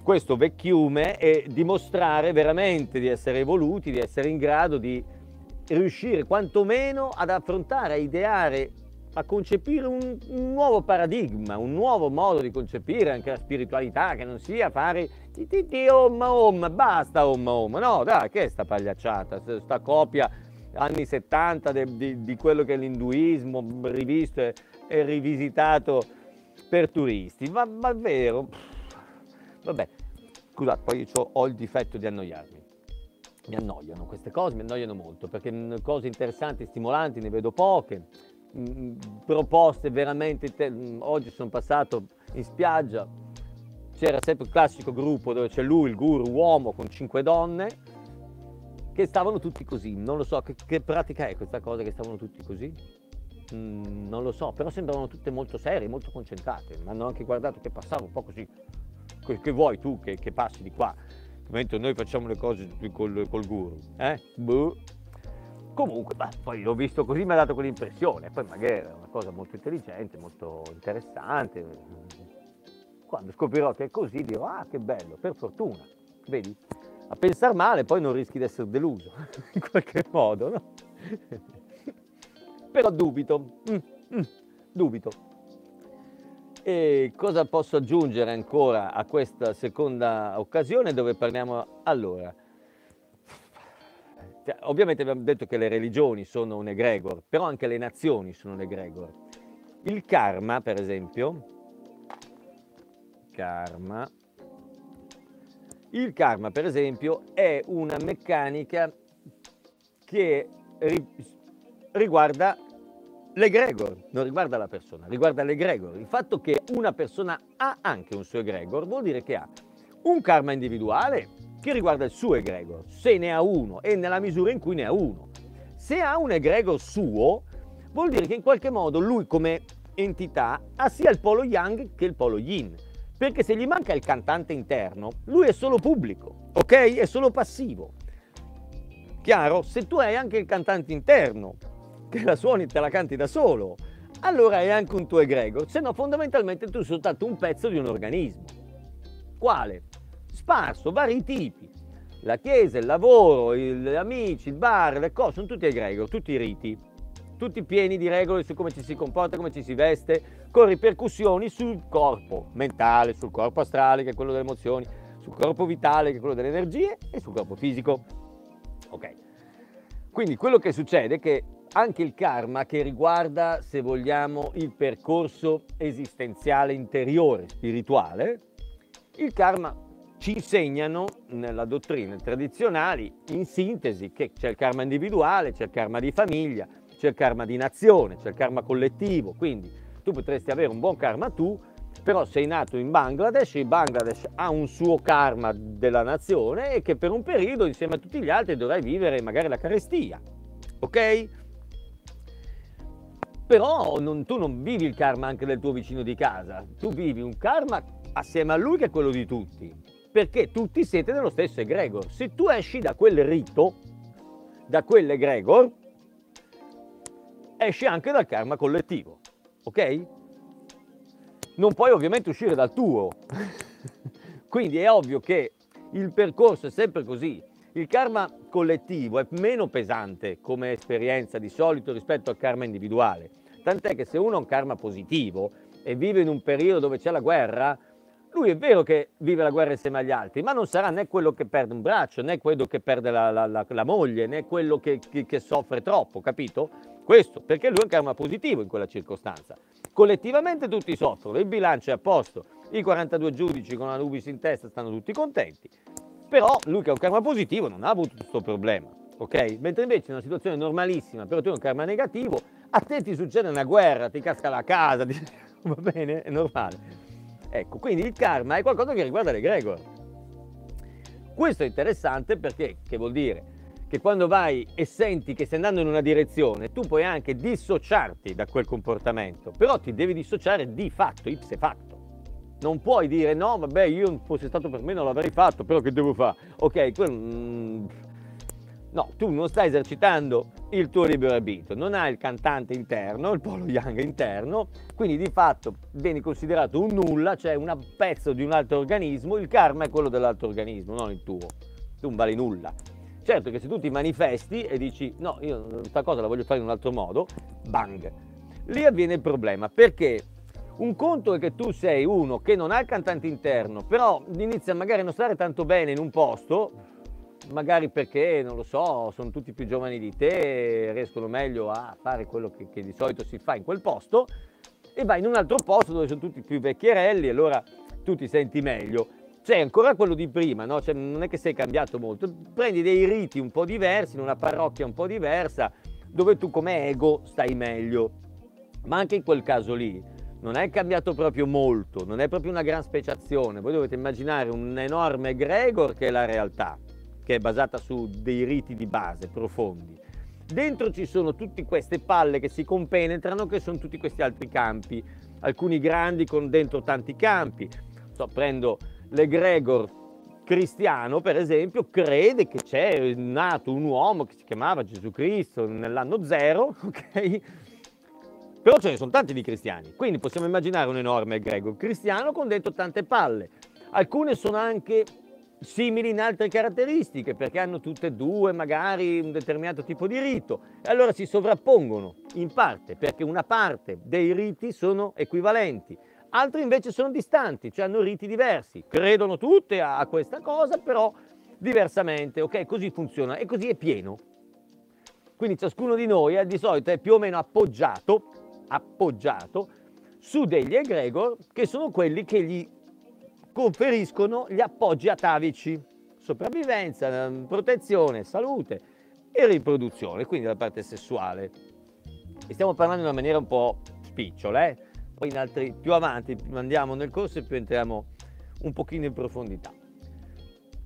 [SPEAKER 2] questo vecchiume e dimostrare veramente di essere evoluti, di essere in grado di riuscire quantomeno ad affrontare, a ideare a concepire un, un, nuovo paradigma, un nuovo modo di concepire anche la spiritualità, che non sia fare ti ti ti omma omma, basta omma omma, no dai, che è sta pagliacciata, sta copia anni 70 de, di, di, quello che è l'induismo, rivisto e, e rivisitato per turisti, ma, ma vero, vabbè, scusate, poi ho, il difetto di annoiarmi mi annoiano queste cose, mi annoiano molto perché cose interessanti, stimolanti ne vedo poche, Mm, proposte veramente. Te- mm, oggi sono passato in spiaggia, c'era sempre il classico gruppo dove c'è lui, il guru, uomo con cinque donne, che stavano tutti così. Non lo so, che, che pratica è questa cosa che stavano tutti così? Mm, non lo so, però sembravano tutte molto serie, molto concentrate. Mi hanno anche guardato che passavo un po' così. Che, che vuoi tu che, che, passi di qua? Mentre noi facciamo le cose col, col guru. Eh? Boh. Comunque, beh, poi l'ho visto così, mi ha dato quell'impressione, poi magari è una cosa molto intelligente, molto interessante. Quando scoprirò che è così dirò, ah che bello, per fortuna, vedi? A pensare male poi non rischi di essere deluso, in qualche modo, no? Però dubito, mm, mm, dubito. E cosa posso aggiungere ancora a questa seconda occasione dove parliamo allora? Cioè, ovviamente abbiamo detto che le religioni sono un egregor, però anche le nazioni sono un egregor. Il karma, per esempio, karma, il karma, per esempio, è una meccanica che riguarda l'egregor, non riguarda la persona, riguarda l'egregor. Il fatto che una persona ha anche un suo egregor vuol dire che ha un karma individuale che riguarda il suo egregor, se ne ha uno e nella misura in cui ne ha uno. Se ha un egregor suo, vuol dire che in qualche modo lui come entità ha sia il polo yang che il polo yin. Perché se gli manca il cantante interno, lui è solo pubblico, ok? È solo passivo. Chiaro? Se tu hai anche il cantante interno, che la suoni te la canti da solo, allora hai anche un tuo egregor, se no fondamentalmente tu sei soltanto un pezzo di un organismo. Quale? sparso, vari tipi. La chiesa, il lavoro, gli amici, il bar, le cose, sono tutti egregor, tutti riti, tutti pieni di regole su come ci si comporta, come ci si veste, con ripercussioni sul corpo mentale, sul corpo astrale, che è quello delle emozioni, sul corpo vitale, che è quello delle energie, e sul corpo fisico. Ok. Quindi quello che succede è che anche il karma che riguarda, se vogliamo, il percorso esistenziale interiore, spirituale, il karma ci insegnano nella dottrina tradizionali, in sintesi, che c'è il karma individuale, c'è il karma di famiglia, c'è il karma di nazione, c'è il karma collettivo. Quindi tu potresti avere un buon karma tu, però sei nato in Bangladesh, il Bangladesh ha un suo karma della nazione e che per un periodo insieme a tutti gli altri dovrai vivere magari la carestia. Ok? Però non, tu non vivi il karma anche del tuo vicino di casa, tu vivi un karma assieme a lui che è quello di tutti perché tutti siete nello stesso egregor. Se tu esci da quel rito, da quell'egregor, esci anche dal karma collettivo, ok? Non puoi ovviamente uscire dal tuo. Quindi è ovvio che il percorso è sempre così. Il karma collettivo è meno pesante come esperienza di solito rispetto al karma individuale. Tant'è che se uno ha un karma positivo e vive in un periodo dove c'è la guerra, lui è vero che vive la guerra insieme agli altri, ma non sarà né quello che perde un braccio, né quello che perde la, la, la, la moglie, né quello che, che, che, soffre troppo, capito? Questo perché lui è un karma positivo in quella circostanza. Collettivamente tutti soffrono, il bilancio è a posto, i 42 giudici con la Nubis in testa stanno tutti contenti, però lui che ha un karma positivo non ha avuto questo problema, ok? Mentre invece in una situazione normalissima, però tu hai un karma negativo, a te ti succede una guerra, ti casca la casa, ti... va bene? È normale. Ecco, quindi il karma è qualcosa che riguarda l'egregor. Questo è interessante perché, che vuol dire? Che quando vai e senti che stai andando in una direzione, tu puoi anche dissociarti da quel comportamento, però ti devi dissociare di fatto, ipse facto. Non puoi dire no, vabbè, io fosse stato per me non l'avrei fatto, però che devo fare? Ok, quello... Mm, no, tu non stai esercitando il tuo libero arbitrio, non hai il cantante interno, il polo yang interno, quindi di fatto vieni considerato un nulla, cioè un pezzo di un altro organismo, il karma è quello dell'altro organismo, non il tuo. Tu non vali nulla. Certo che se tu ti manifesti e dici no, io questa cosa la voglio fare in un altro modo, bang. Lì avviene il problema perché un conto è che tu sei uno che non ha il cantante interno, però inizia magari a non stare tanto bene in un posto, magari perché, non lo so, sono tutti più giovani di te, riescono meglio a fare quello che, che di solito si fa in quel posto, e vai in un altro posto dove sono tutti più vecchierelli, allora tu ti senti meglio c'è ancora quello di prima, no? cioè, non è che sei cambiato molto, prendi dei riti un po' diversi, in una parrocchia un po' diversa, dove tu come ego stai meglio. Ma anche in quel caso lì non è cambiato proprio molto, non è proprio una gran speciazione. Voi dovete immaginare un enorme egregor che è la realtà, che è basata su dei riti di base profondi. Dentro ci sono tutte queste palle che si compenetrano, che sono tutti questi altri campi, alcuni grandi con dentro tanti campi. So, prendo l'egregor cristiano, per esempio, crede che c'è nato un uomo che si chiamava Gesù Cristo nell'anno zero, ok? Però ce ne sono tanti di cristiani, quindi possiamo immaginare un enorme egregor cristiano con dentro tante palle. Alcune sono anche simili in altre caratteristiche, perché hanno tutte e due magari un determinato tipo di rito, e allora si sovrappongono in parte, perché una parte dei riti sono equivalenti, altri invece sono distanti, cioè hanno riti diversi, credono tutte a questa cosa, però diversamente, ok? Così funziona e così è pieno. Quindi ciascuno di noi eh, di solito è più o meno appoggiato, appoggiato su degli egregor che sono quelli che gli conferiscono gli appoggi atavici, sopravvivenza, protezione, salute e riproduzione, quindi la parte sessuale. E stiamo parlando in una maniera un po' spicciola, eh? poi in altri più avanti andiamo nel corso e più entriamo un pochino in profondità.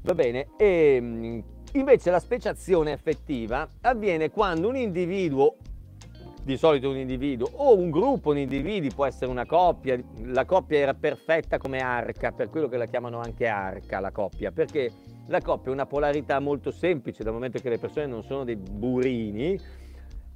[SPEAKER 2] Va bene, e ehm, invece la speciazione effettiva avviene quando un individuo, di solito un individuo, o un gruppo di individui, può essere una coppia, la coppia era perfetta come arca, per quello che la chiamano anche arca la coppia, perché la coppia è una polarità molto semplice, dal momento che le persone non sono dei burini,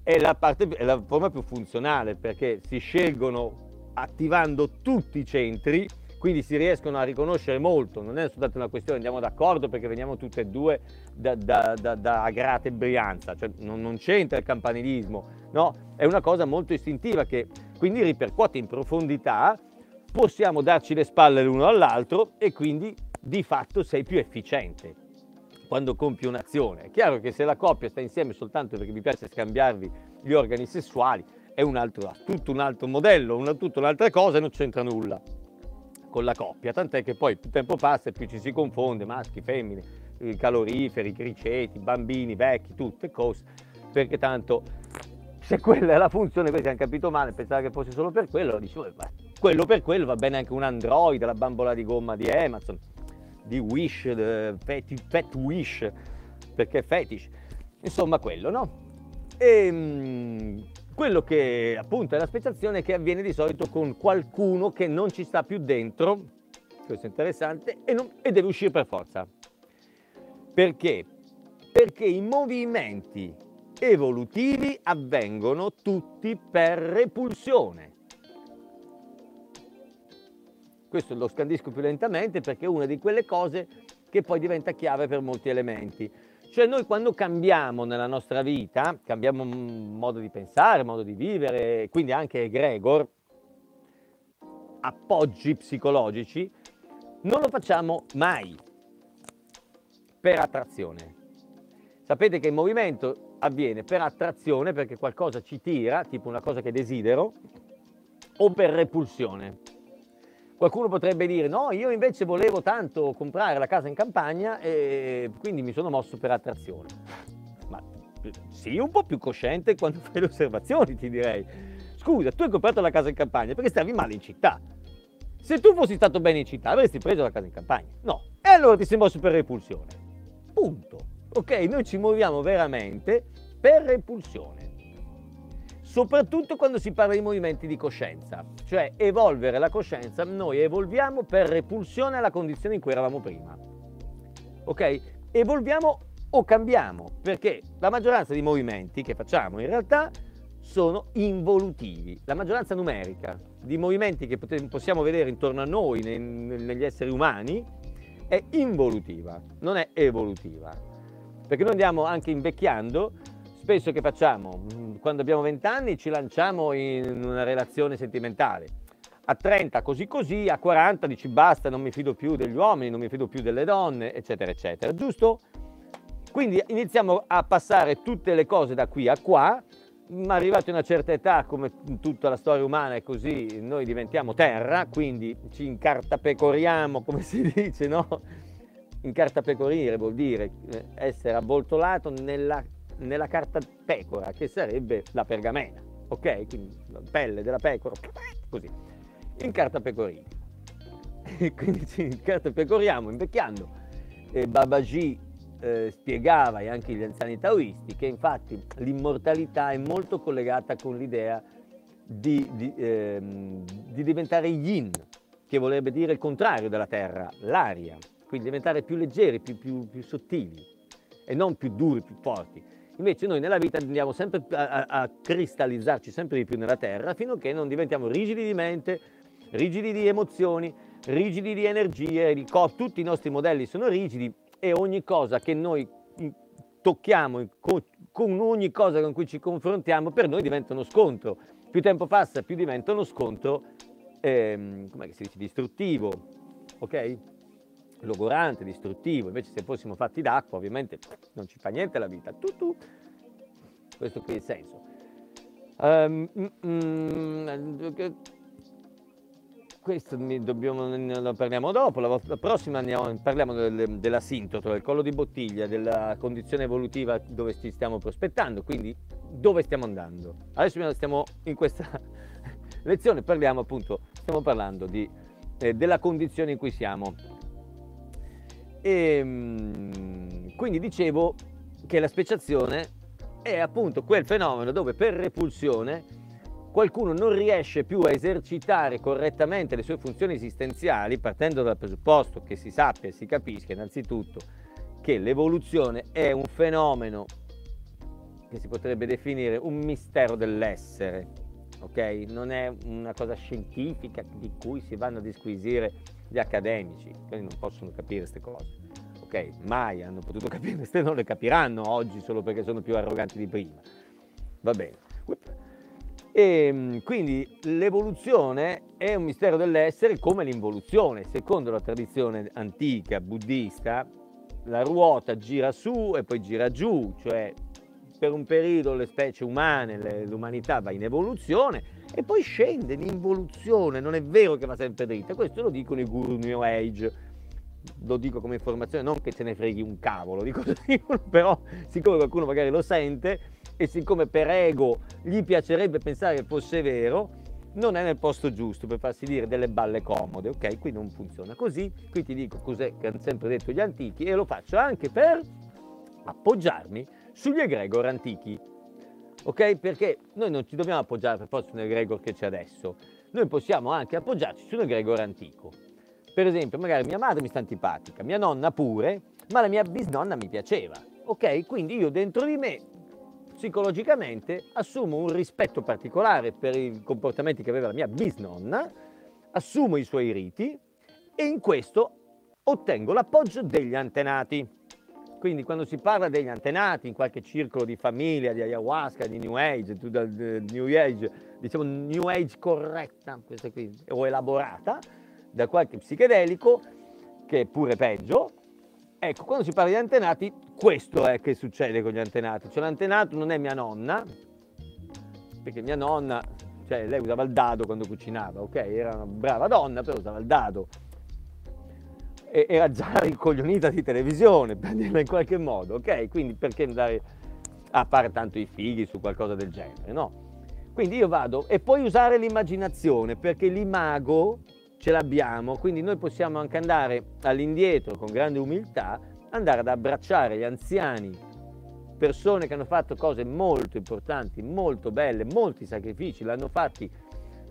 [SPEAKER 2] è la, parte, è la forma più funzionale, perché si scelgono attivando tutti i centri, quindi si riescono a riconoscere molto, non è soltanto una questione, andiamo d'accordo perché veniamo tutte e due da, da, da, da Agrate e Brianza, cioè non, non, c'entra il campanilismo, no? È una cosa molto istintiva che quindi ripercuote in profondità, possiamo darci le spalle l'uno all'altro e quindi di fatto sei più efficiente quando compi un'azione. È chiaro che se la coppia sta insieme soltanto perché vi piace scambiarvi gli organi sessuali, è un altro, tutto un altro modello, una, tutta un'altra cosa e non c'entra nulla con la coppia, tant'è che poi più tempo passa e più ci si confonde, maschi, femmine, caloriferi, criceti, bambini, vecchi, tutte cose, perché tanto se quella è la funzione, questi hanno capito male, pensava che fosse solo per quello, dicevo, quello per quello va bene anche un Android, la bambola di gomma di Amazon, di Wish, Fat, Fat Wish, perché fetish, insomma quello, no? E, ehm, quello che appunto è la speciazione che avviene di solito con qualcuno che non ci sta più dentro, questo è interessante, e, non, e deve uscire per forza. Perché? Perché i movimenti evolutivi avvengono tutti per repulsione. Questo lo scandisco più lentamente perché è una di quelle cose che poi diventa chiave per molti elementi. Cioè noi quando cambiamo nella nostra vita, cambiamo modo di pensare, modo di vivere, quindi anche egregor, appoggi psicologici, non lo facciamo mai per attrazione. Sapete che il movimento avviene per attrazione perché qualcosa ci tira, tipo una cosa che desidero, o per repulsione. Qualcuno potrebbe dire no, io invece volevo tanto comprare la casa in campagna e quindi mi sono mosso per attrazione. Ma sii un po' più cosciente quando fai le osservazioni, ti direi. Scusa, tu hai comprato la casa in campagna perché stavi male in città. Se tu fossi stato bene in città avresti preso la casa in campagna. No. E allora ti sei mosso per repulsione. Punto. Ok, noi ci muoviamo veramente per repulsione. Soprattutto quando si parla di movimenti di coscienza, cioè evolvere la coscienza, noi evolviamo per repulsione alla condizione in cui eravamo prima. Ok? Evolviamo o cambiamo, perché la maggioranza di movimenti che facciamo in realtà sono involutivi. La maggioranza numerica di movimenti che possiamo vedere intorno a noi, negli esseri umani, è involutiva, non è evolutiva. Perché noi andiamo anche invecchiando spesso che facciamo? Mm, quando abbiamo 20 anni ci lanciamo in una relazione sentimentale. A 30 così così, a 40 dici basta, non mi fido più degli uomini, non mi fido più delle donne, eccetera, eccetera. Giusto? Quindi iniziamo a passare tutte le cose da qui a qua, ma arrivati a una certa età, come tutta la storia umana è così, noi diventiamo terra, quindi ci incartapecoriamo, come si dice, no? Incartapecorire vuol dire eh, essere avvoltolato nella nella carta pecora, che sarebbe la pergamena, ok? Quindi la pelle della pecora, così, in carta pecorina. Quindi ci incartapecoriamo invecchiando. E Babaji eh, spiegava, e anche gli anziani taoisti, che infatti l'immortalità è molto collegata con l'idea di, di, ehm, di diventare yin, che vorrebbe dire il contrario della terra, l'aria, quindi diventare più leggeri, più, più, più sottili e non più duri, più forti. Invece noi nella vita andiamo sempre a, a, a cristallizzarci sempre di più nella terra fino a che non diventiamo rigidi di mente, rigidi di emozioni, rigidi di energie, di co- tutti i nostri modelli sono rigidi e ogni cosa che noi tocchiamo, con ogni cosa con cui ci confrontiamo, per noi diventa uno scontro. Più tempo passa, più diventa uno scontro, ehm, come si dice, distruttivo, ok? Logorante, distruttivo, invece se fossimo fatti d'acqua ovviamente non ci fa niente la vita. Tu, tu. Questo qui è il senso. Um, mm, questo dobbiamo, lo parliamo dopo, la, la prossima andiamo, parliamo del, dell'asintoto, del collo di bottiglia, della condizione evolutiva dove ci stiamo prospettando, quindi dove stiamo andando. Adesso stiamo in questa lezione, parliamo appunto, stiamo parlando di, eh, della condizione in cui siamo e ehm, quindi dicevo che la speciazione è appunto quel fenomeno dove per repulsione qualcuno non riesce più a esercitare correttamente le sue funzioni esistenziali, partendo dal presupposto che si sappia e si capisca innanzitutto che l'evoluzione è un fenomeno che si potrebbe definire un mistero dell'essere, ok? Non è una cosa scientifica di cui si vanno a disquisire gli accademici, quindi non possono capire queste cose. Ok, mai hanno potuto capire queste, non le capiranno oggi solo perché sono più arroganti di prima. Va bene. E ehm, quindi l'evoluzione è un mistero dell'essere come l'involuzione. Secondo la tradizione antica buddista, la ruota gira su e poi gira giù, cioè per un periodo le specie umane, l'umanità va in evoluzione e poi scende in involuzione, non è vero che va sempre dritta, questo lo dicono i guru New Age, lo dico come informazione, non che ce ne freghi un cavolo di cosa dicono, però siccome qualcuno magari lo sente e siccome per ego gli piacerebbe pensare che fosse vero, non è nel posto giusto per farsi dire delle balle comode, ok? Qui non funziona così, qui ti dico cos'è che hanno sempre detto gli antichi e lo faccio anche per appoggiarmi sugli egregor antichi. Ok? Perché noi non ci dobbiamo appoggiare per forza su un che c'è adesso, noi possiamo anche appoggiarci su un egregor antico. Per esempio, magari mia madre mi sta antipatica, mia nonna pure, ma la mia bisnonna mi piaceva. Ok? Quindi io dentro di me psicologicamente assumo un rispetto particolare per i comportamenti che aveva la mia bisnonna, assumo i suoi riti e in questo ottengo l'appoggio degli antenati. Quindi quando si parla degli antenati in qualche circolo di famiglia, di ayahuasca, di New Age, New Age, diciamo New Age corretta, questa qui, o elaborata da qualche psichedelico, che è pure peggio, ecco, quando si parla di antenati, questo è che succede con gli antenati. Cioè l'antenato non è mia nonna, perché mia nonna, cioè lei usava il dado quando cucinava, ok? Era una brava donna, però usava il dado era già ricoglionita di televisione, per dirla in qualche modo, ok? Quindi perché andare a fare tanto i figli su qualcosa del genere, no? Quindi io vado e puoi usare l'immaginazione perché l'imago ce l'abbiamo, quindi noi possiamo anche andare all'indietro con grande umiltà, andare ad abbracciare gli anziani persone che hanno fatto cose molto importanti, molto belle, molti sacrifici, l'hanno fatti,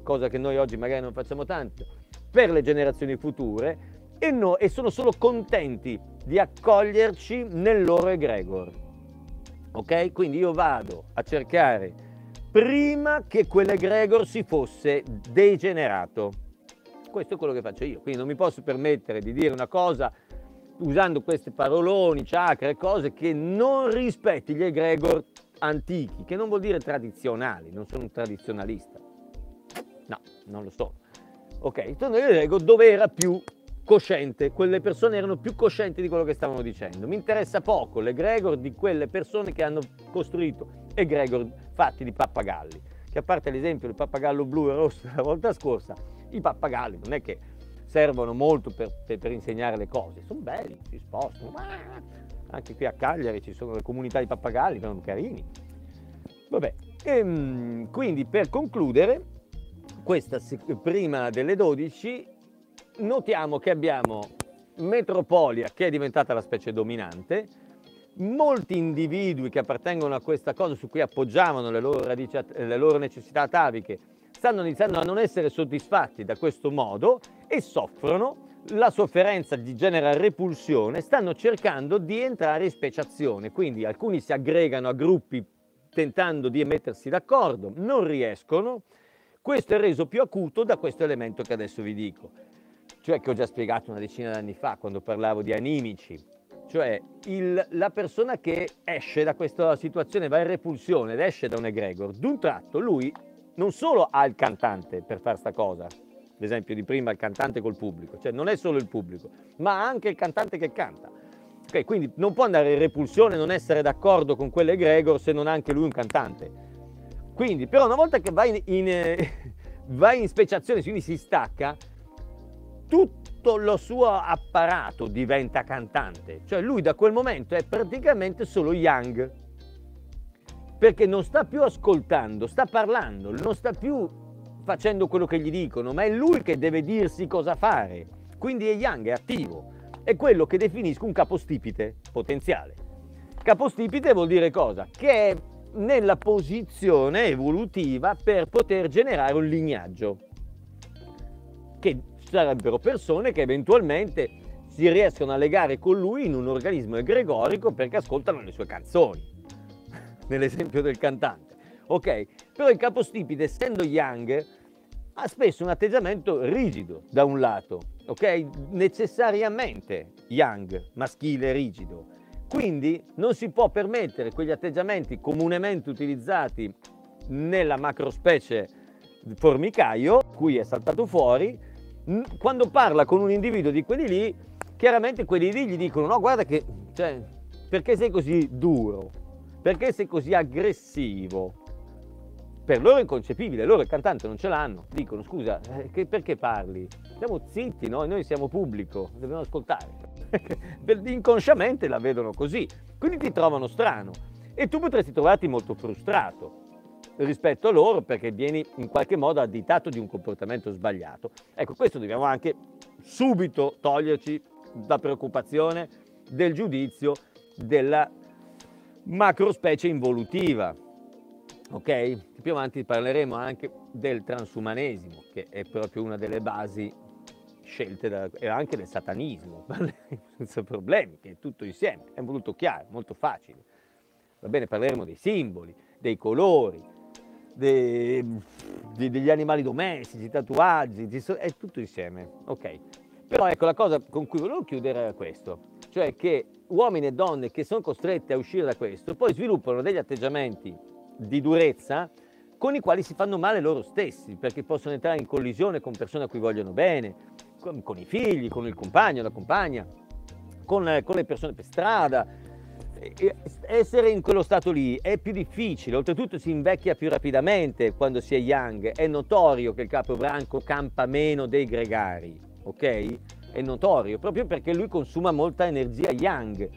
[SPEAKER 2] cosa che noi oggi magari non facciamo tanto, per le generazioni future e, no, e sono solo contenti di accoglierci nel loro egregor. Ok? Quindi io vado a cercare prima che quell'egregor si fosse degenerato. Questo è quello che faccio io, quindi non mi posso permettere di dire una cosa usando questi paroloni, chakra e cose che non rispetti gli egregor antichi, che non vuol dire tradizionali, non sono un tradizionalista. No, non lo so. Ok, sono gli egregor dove era più cosciente, quelle persone erano più coscienti di quello che stavano dicendo. Mi interessa poco l'egregor di quelle persone che hanno costruito egregor fatti di pappagalli, che a parte l'esempio del pappagallo blu e rosso della volta scorsa, i pappagalli non è che servono molto per, per, per insegnare le cose, sono belli, si spostano, anche qui a Cagliari ci sono le comunità di pappagalli, sono carini. Vabbè, e, ehm, quindi per concludere, questa prima delle 12, notiamo che abbiamo Metropolia che è diventata la specie dominante, molti individui che appartengono a questa cosa su cui appoggiavano le loro, radici, le loro necessità ataviche stanno iniziando a non essere soddisfatti da questo modo e soffrono, la sofferenza gli genera repulsione, stanno cercando di entrare in speciazione, quindi alcuni si aggregano a gruppi tentando di mettersi d'accordo, non riescono, questo è reso più acuto da questo elemento che adesso vi dico, cioè che ho già spiegato una decina d'anni fa quando parlavo di animici, cioè il, la persona che esce da questa situazione, va in repulsione ed esce da un egregor, d'un tratto lui non solo ha il cantante per fare sta cosa, l'esempio di prima il cantante col pubblico, cioè non è solo il pubblico, ma anche il cantante che canta. Okay, quindi non può andare in repulsione, non essere d'accordo con quell'egregor se non ha anche lui un cantante. Quindi, però una volta che va in, in, eh, in speciazione, quindi si stacca, tutto lo suo apparato diventa cantante. Cioè lui da quel momento è praticamente solo Young perché non sta più ascoltando, sta parlando, non sta più facendo quello che gli dicono, ma è lui che deve dirsi cosa fare. Quindi è Yang, è attivo, è quello che definisco un capostipite potenziale. Capostipite vuol dire cosa? Che è nella posizione evolutiva per poter generare un lignaggio, che sarebbero persone che eventualmente si riescono a legare con lui in un organismo egregorico perché ascoltano le sue canzoni nell'esempio del cantante. Ok? Però il capostipite, essendo young, ha spesso un atteggiamento rigido da un lato, ok? Necessariamente young, maschile rigido. Quindi non si può permettere quegli atteggiamenti comunemente utilizzati nella macrospecie formicaio, cui è saltato fuori, quando parla con un individuo di quelli lì, chiaramente quelli lì gli dicono no guarda che, cioè, perché sei così duro? Perché sei così aggressivo? Per loro è inconcepibile, loro il cantante non ce l'hanno, dicono scusa, eh, che, perché parli? Siamo zitti, no? noi siamo pubblico, dobbiamo ascoltare. Inconsciamente la vedono così, quindi ti trovano strano e tu potresti trovarti molto frustrato rispetto a loro perché vieni in qualche modo additato di un comportamento sbagliato. Ecco, questo dobbiamo anche subito toglierci la preoccupazione del giudizio, della macrospecie involutiva. Ok? Più avanti parleremo anche del transumanesimo, che è proprio una delle basi scelte da, e anche del satanismo, senza problemi, che è tutto insieme, è molto chiaro, molto facile. Va bene, parleremo dei simboli, dei colori, dei, degli animali domestici, tatuaggi, è tutto insieme, ok? Però ecco la cosa con cui volevo chiudere era questo, cioè che uomini e donne che sono costretti a uscire da questo poi sviluppano degli atteggiamenti di durezza con i quali si fanno male loro stessi, perché possono entrare in collisione con persone a cui vogliono bene, con, con i figli, con il compagno, la compagna, con, con le persone per strada. E, essere in quello stato lì è più difficile, oltretutto si invecchia più rapidamente quando si è young, è notorio che il capobranco campa meno dei gregari, ok? è notorio, proprio perché lui consuma molta energia yang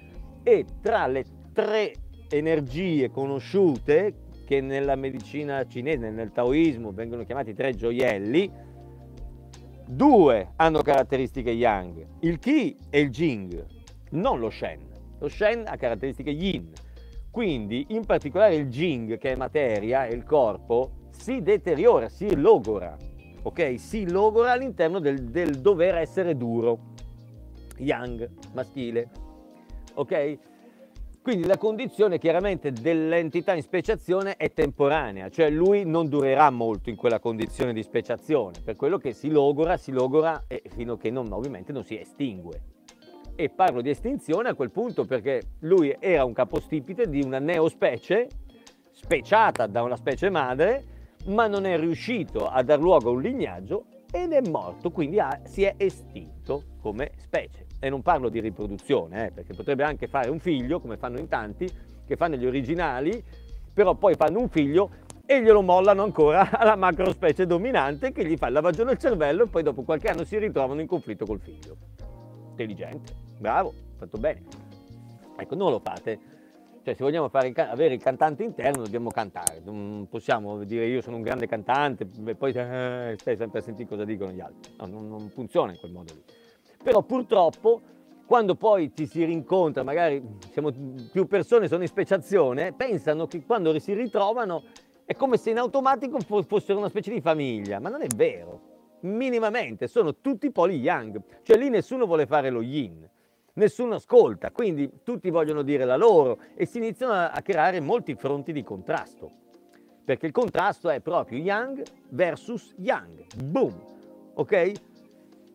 [SPEAKER 2] e tra le tre energie conosciute che nella medicina cinese, nel taoismo vengono chiamati tre gioielli, due hanno caratteristiche yang, il Qi e il Jing, non lo Shen. Lo Shen ha caratteristiche Yin. Quindi, in particolare il Jing, che è materia, è il corpo, si deteriora, si logora, ok? Si logora all'interno del, del dover essere duro, yang, maschile, ok? Quindi la condizione chiaramente dell'entità in speciazione è temporanea, cioè lui non durerà molto in quella condizione di speciazione, per quello che si logora, si logora e fino a che non, ovviamente non si estingue. E parlo di estinzione a quel punto perché lui era un capostipite di una neospecie, speciata da una specie madre, ma non è riuscito a dar luogo a un lignaggio ed è morto, quindi ha, si è estinto come specie e non parlo di riproduzione, eh, perché potrebbe anche fare un figlio, come fanno in tanti, che fanno gli originali, però poi fanno un figlio e glielo mollano ancora alla macrospecie dominante che gli fa il lavaggio del cervello e poi dopo qualche anno si ritrovano in conflitto col figlio. Intelligente, bravo, fatto bene. Ecco, non lo fate. Cioè, se vogliamo fare, avere il cantante interno, dobbiamo cantare. Non possiamo dire io sono un grande cantante e poi eh, stai sempre a sentire cosa dicono gli altri. No, non, non funziona in quel modo lì. Però purtroppo quando poi ci si rincontra, magari siamo più persone, sono in speciazione, pensano che quando si ritrovano è come se in automatico fossero una specie di famiglia, ma non è vero, minimamente, sono tutti poli yang, cioè lì nessuno vuole fare lo yin, nessuno ascolta, quindi tutti vogliono dire la loro e si iniziano a creare molti fronti di contrasto, perché il contrasto è proprio yang versus yang, boom, ok?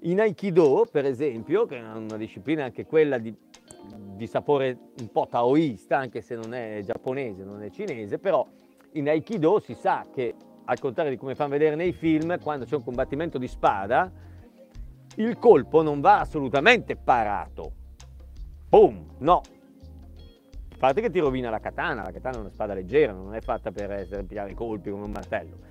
[SPEAKER 2] In Aikido, per esempio, che è una disciplina anche quella di, di sapore un po' taoista, anche se non è giapponese, non è cinese, però in Aikido si sa che, al contrario di come fanno vedere nei film, quando c'è un combattimento di spada, il colpo non va assolutamente parato. Boom! No. A parte che ti rovina la katana, la katana è una spada leggera, non è fatta per essere pigliare colpi come un martello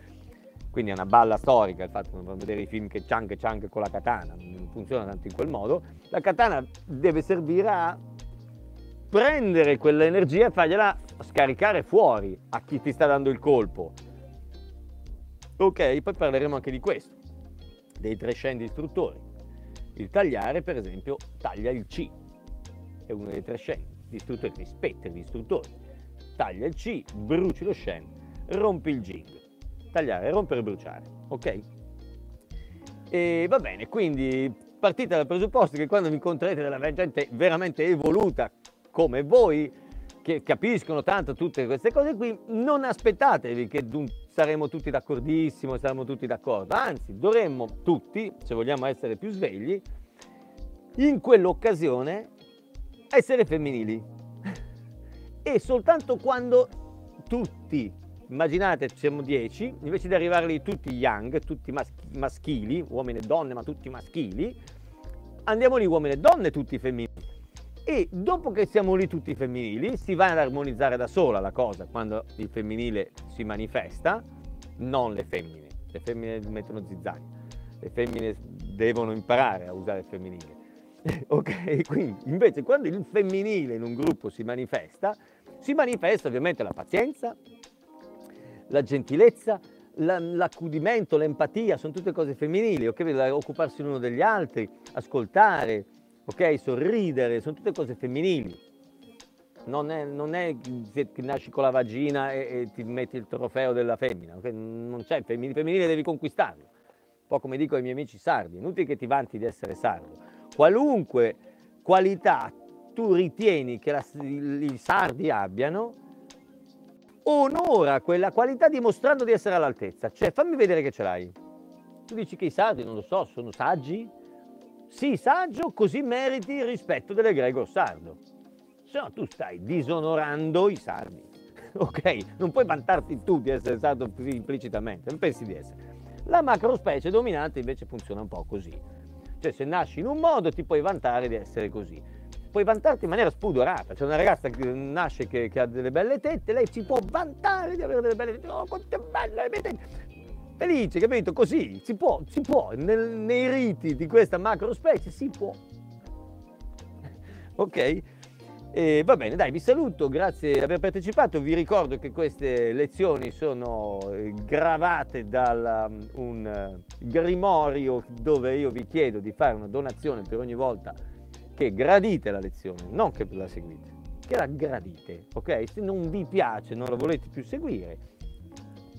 [SPEAKER 2] quindi è una balla storica il fatto di vedere i film che Chunk Chunk con la katana, non funziona tanto in quel modo, la katana deve servire a prendere quell'energia e fargliela scaricare fuori a chi ti sta dando il colpo. Ok, poi parleremo anche di questo, dei tre scende istruttori. Il tagliare, per esempio, taglia il C, è uno dei tre scende. L'istruttore rispetta gli istruttori, taglia il C, bruci lo scende, rompi il jig tagliare, rompere bruciare, ok? E va bene, quindi partite dal presupposto che quando vi incontrerete della gente veramente evoluta come voi, che capiscono tanto tutte queste cose qui, non aspettatevi che saremo tutti d'accordissimo, saremo tutti d'accordo, anzi dovremmo tutti, se vogliamo essere più svegli, in quell'occasione essere femminili. E soltanto quando tutti immaginate siamo 10, invece di arrivare lì tutti young, tutti maschili, uomini e donne, ma tutti maschili, andiamo lì uomini e donne, tutti femminili. E dopo che siamo lì tutti femminili, si va ad armonizzare da sola la cosa quando il femminile si manifesta, non le femmine. Le femmine mettono zizzani, le femmine devono imparare a usare il femminile. ok? Quindi invece quando il femminile in un gruppo si manifesta, si manifesta ovviamente la pazienza, la gentilezza, l'accudimento, l'empatia, sono tutte cose femminili, ok? Occuparsi l'uno degli altri, ascoltare, ok? Sorridere, sono tutte cose femminili. Non è, non è che nasci con la vagina e, e, ti metti il trofeo della femmina, okay? non c'è, il femminile, femminile devi conquistarlo. Un po' come dico ai miei amici sardi, inutile che ti vanti di essere sardo. Qualunque qualità tu ritieni che la, i sardi abbiano, onora quella qualità dimostrando di essere all'altezza. Cioè, fammi vedere che ce l'hai. Tu dici che i sardi, non lo so, sono saggi? Sì, saggio, così meriti il rispetto dell'egregor sardo. Se no, tu stai disonorando i sardi. ok? Non puoi vantarti tu di essere sardo implicitamente, non pensi di essere. La macrospecie dominante invece funziona un po' così. Cioè, se nasci in un modo ti puoi vantare di essere così puoi vantarti in maniera spudorata. C'è una ragazza che nasce che, che, ha delle belle tette, lei si può vantare di avere delle belle tette. Oh, quante belle le mie tette! Felice, capito? Così si può, si può, nel, nei riti di questa macro specie si può. ok? E va bene, dai, vi saluto, grazie di aver partecipato. Vi ricordo che queste lezioni sono eh, gravate da um, un uh, grimorio dove io vi chiedo di fare una donazione per ogni volta che gradite la lezione, non che la seguite. che la gradite, ok? Se non vi piace, non la volete più seguire,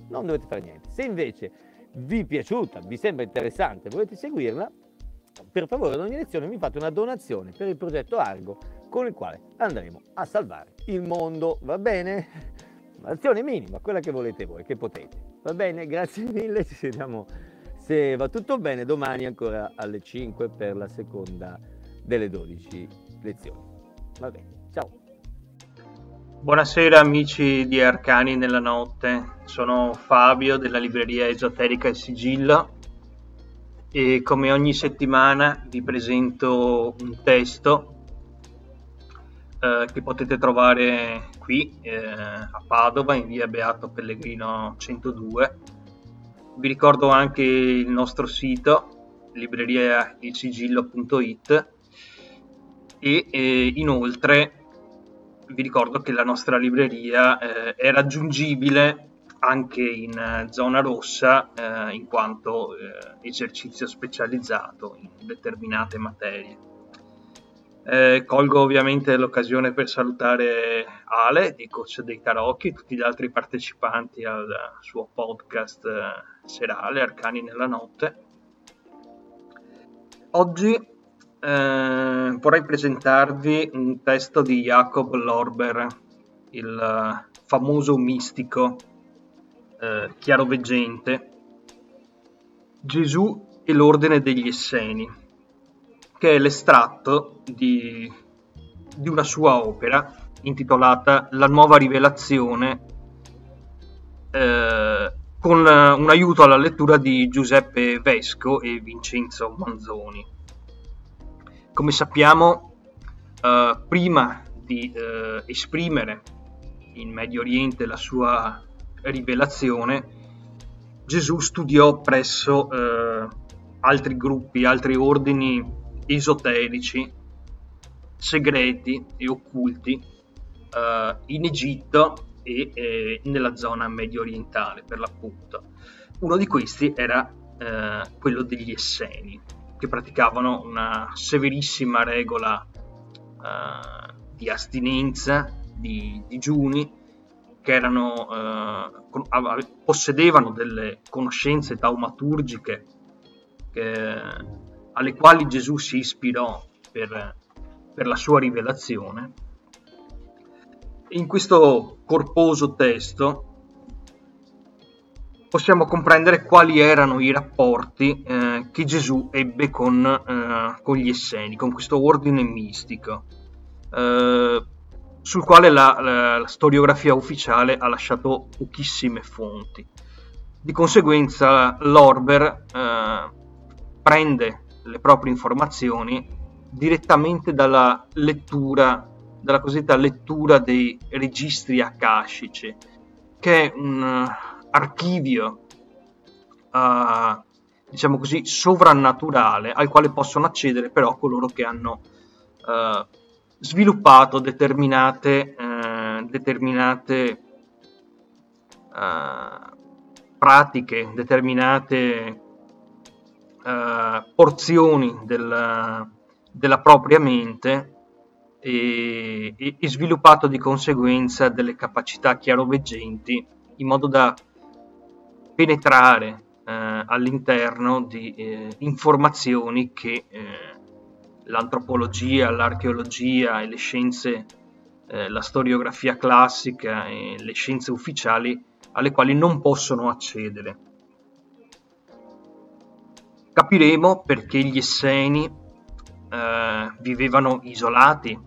[SPEAKER 2] non dovete fare niente. Se invece vi è piaciuta, vi sembra interessante, volete seguirla, per favore ad ogni lezione mi fate una donazione per il progetto Argo con il quale andremo a salvare il mondo, va bene? Un'azione minima, quella che volete voi, che potete. Va bene, grazie mille, ci vediamo se va tutto bene domani ancora alle 5 per la seconda delle 12 lezioni. Va bene, ciao.
[SPEAKER 3] Buonasera amici di Arcani nella notte, sono Fabio della libreria esoterica Il Sigillo e come ogni settimana vi presento un testo eh, che potete trovare qui eh, a Padova in via Beato Pellegrino 102. Vi ricordo anche il nostro sito libreriailsigillo.it e eh, inoltre vi ricordo che la nostra libreria eh, è raggiungibile anche in eh, zona rossa eh, in quanto esercizio specializzato in determinate materie. Eh, colgo ovviamente l'occasione per salutare Ale di Coach dei Tarocchi e tutti gli altri partecipanti al suo podcast eh, serale Arcani nella notte. Oggi eh, vorrei presentarvi un testo di Jacob Lorber, il famoso mistico eh, chiaroveggente, Gesù e l'ordine degli Esseni, che è l'estratto di, di una sua opera intitolata La nuova rivelazione, eh, con un aiuto alla lettura di Giuseppe Vesco e Vincenzo Manzoni. Come sappiamo, eh, prima di eh, esprimere in Medio Oriente la sua rivelazione, Gesù studiò presso eh, altri gruppi, altri ordini esoterici, segreti e occulti eh, in Egitto e eh, nella zona medio orientale per l'appunto. Uno di questi era eh, quello degli Esseni, che praticavano una severissima regola eh, di astinenza, di digiuni che erano, eh, possedevano delle conoscenze taumaturgiche che, alle quali Gesù si ispirò per, per la sua rivelazione. In questo corposo testo possiamo comprendere quali erano i rapporti eh, che Gesù ebbe con, eh, con, gli Esseni, con questo ordine mistico. Eh, sul quale la, la, la, storiografia ufficiale ha lasciato pochissime fonti. Di conseguenza l'Orber eh, prende le proprie informazioni direttamente dalla lettura, dalla cosiddetta lettura dei registri akashici, che è un uh, archivio, uh, diciamo così, sovrannaturale al quale possono accedere però coloro che hanno uh, sviluppato determinate, eh, determinate eh, pratiche, determinate eh, porzioni del, della propria mente e, e, sviluppato di conseguenza delle capacità chiaroveggenti in modo da penetrare eh, all'interno di eh, informazioni che eh, l'antropologia, l'archeologia e le scienze, eh, la storiografia classica e le scienze ufficiali alle quali non possono accedere. Capiremo perché gli Esseni eh, vivevano isolati,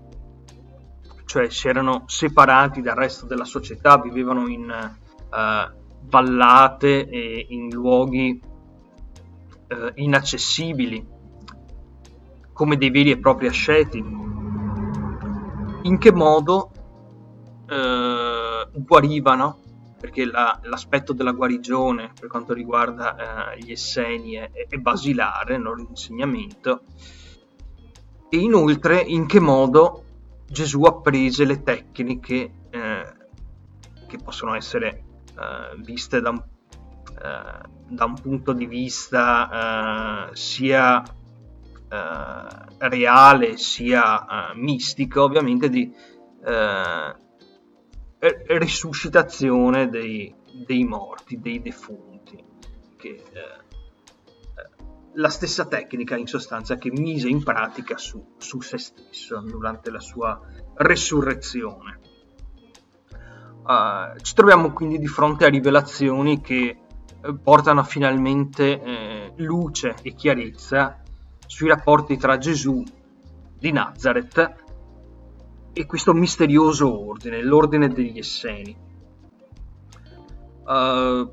[SPEAKER 3] cioè si erano separati dal resto della società, vivevano in eh, vallate e in luoghi eh, inaccessibili come dei veri e propri asceti. In che modo eh, guarivano? Perché la, l'aspetto della guarigione per quanto riguarda eh, gli esseni è, è basilare nel loro insegnamento. E inoltre in che modo Gesù apprese le tecniche eh, che possono essere eh, viste da un, eh, da un, punto di vista eh, sia eh, reale sia mistico, ovviamente di risuscitazione dei, dei, morti, dei defunti, che eh, la stessa tecnica in sostanza che mise in pratica su, su se stesso durante la sua resurrezione. Uh, ci troviamo quindi di fronte a rivelazioni che eh, portano finalmente eh, luce e chiarezza sui rapporti tra Gesù di Nazareth e questo misterioso ordine, l'ordine degli Esseni. Uh,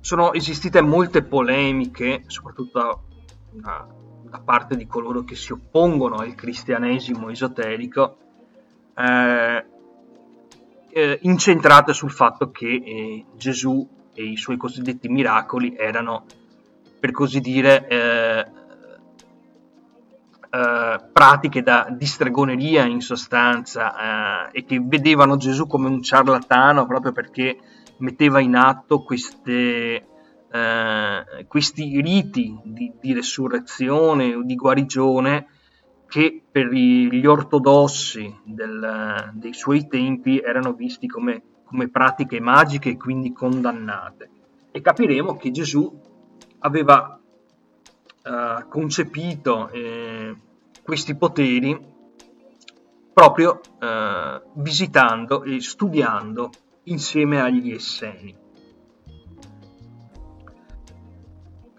[SPEAKER 3] sono esistite molte polemiche, soprattutto da, da, parte di coloro che si oppongono al cristianesimo esoterico, eh, eh, incentrate sul fatto che eh, Gesù e i suoi cosiddetti miracoli erano, per così dire, eh, pratiche da distregoneria in sostanza eh, e che vedevano Gesù come un ciarlatano proprio perché metteva in atto queste, eh, questi riti di, di resurrezione o di guarigione che per gli ortodossi del, dei suoi tempi erano visti come, come, pratiche magiche e quindi condannate. E capiremo che Gesù aveva eh, concepito eh, questi poteri proprio eh, visitando e studiando insieme agli Esseni.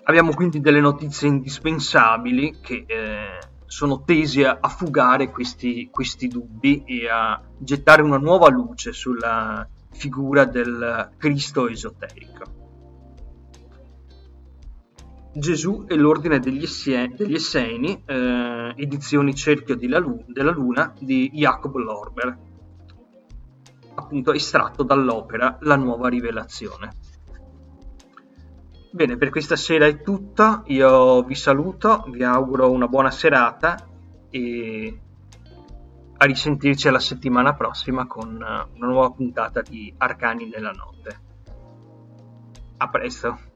[SPEAKER 3] Abbiamo quindi delle notizie indispensabili che eh, sono tesi a, fugare questi, questi dubbi e a gettare una nuova luce sulla figura del Cristo esoterico. Gesù e l'ordine degli, Essie, degli Esseni, eh, edizioni Cerchio Lu- della Luna di Jacob Lorber, appunto estratto dall'opera La nuova rivelazione. Bene, per questa sera è tutto, io vi saluto, vi auguro una buona serata e a risentirci alla settimana prossima con una nuova puntata di Arcani nella notte. A presto!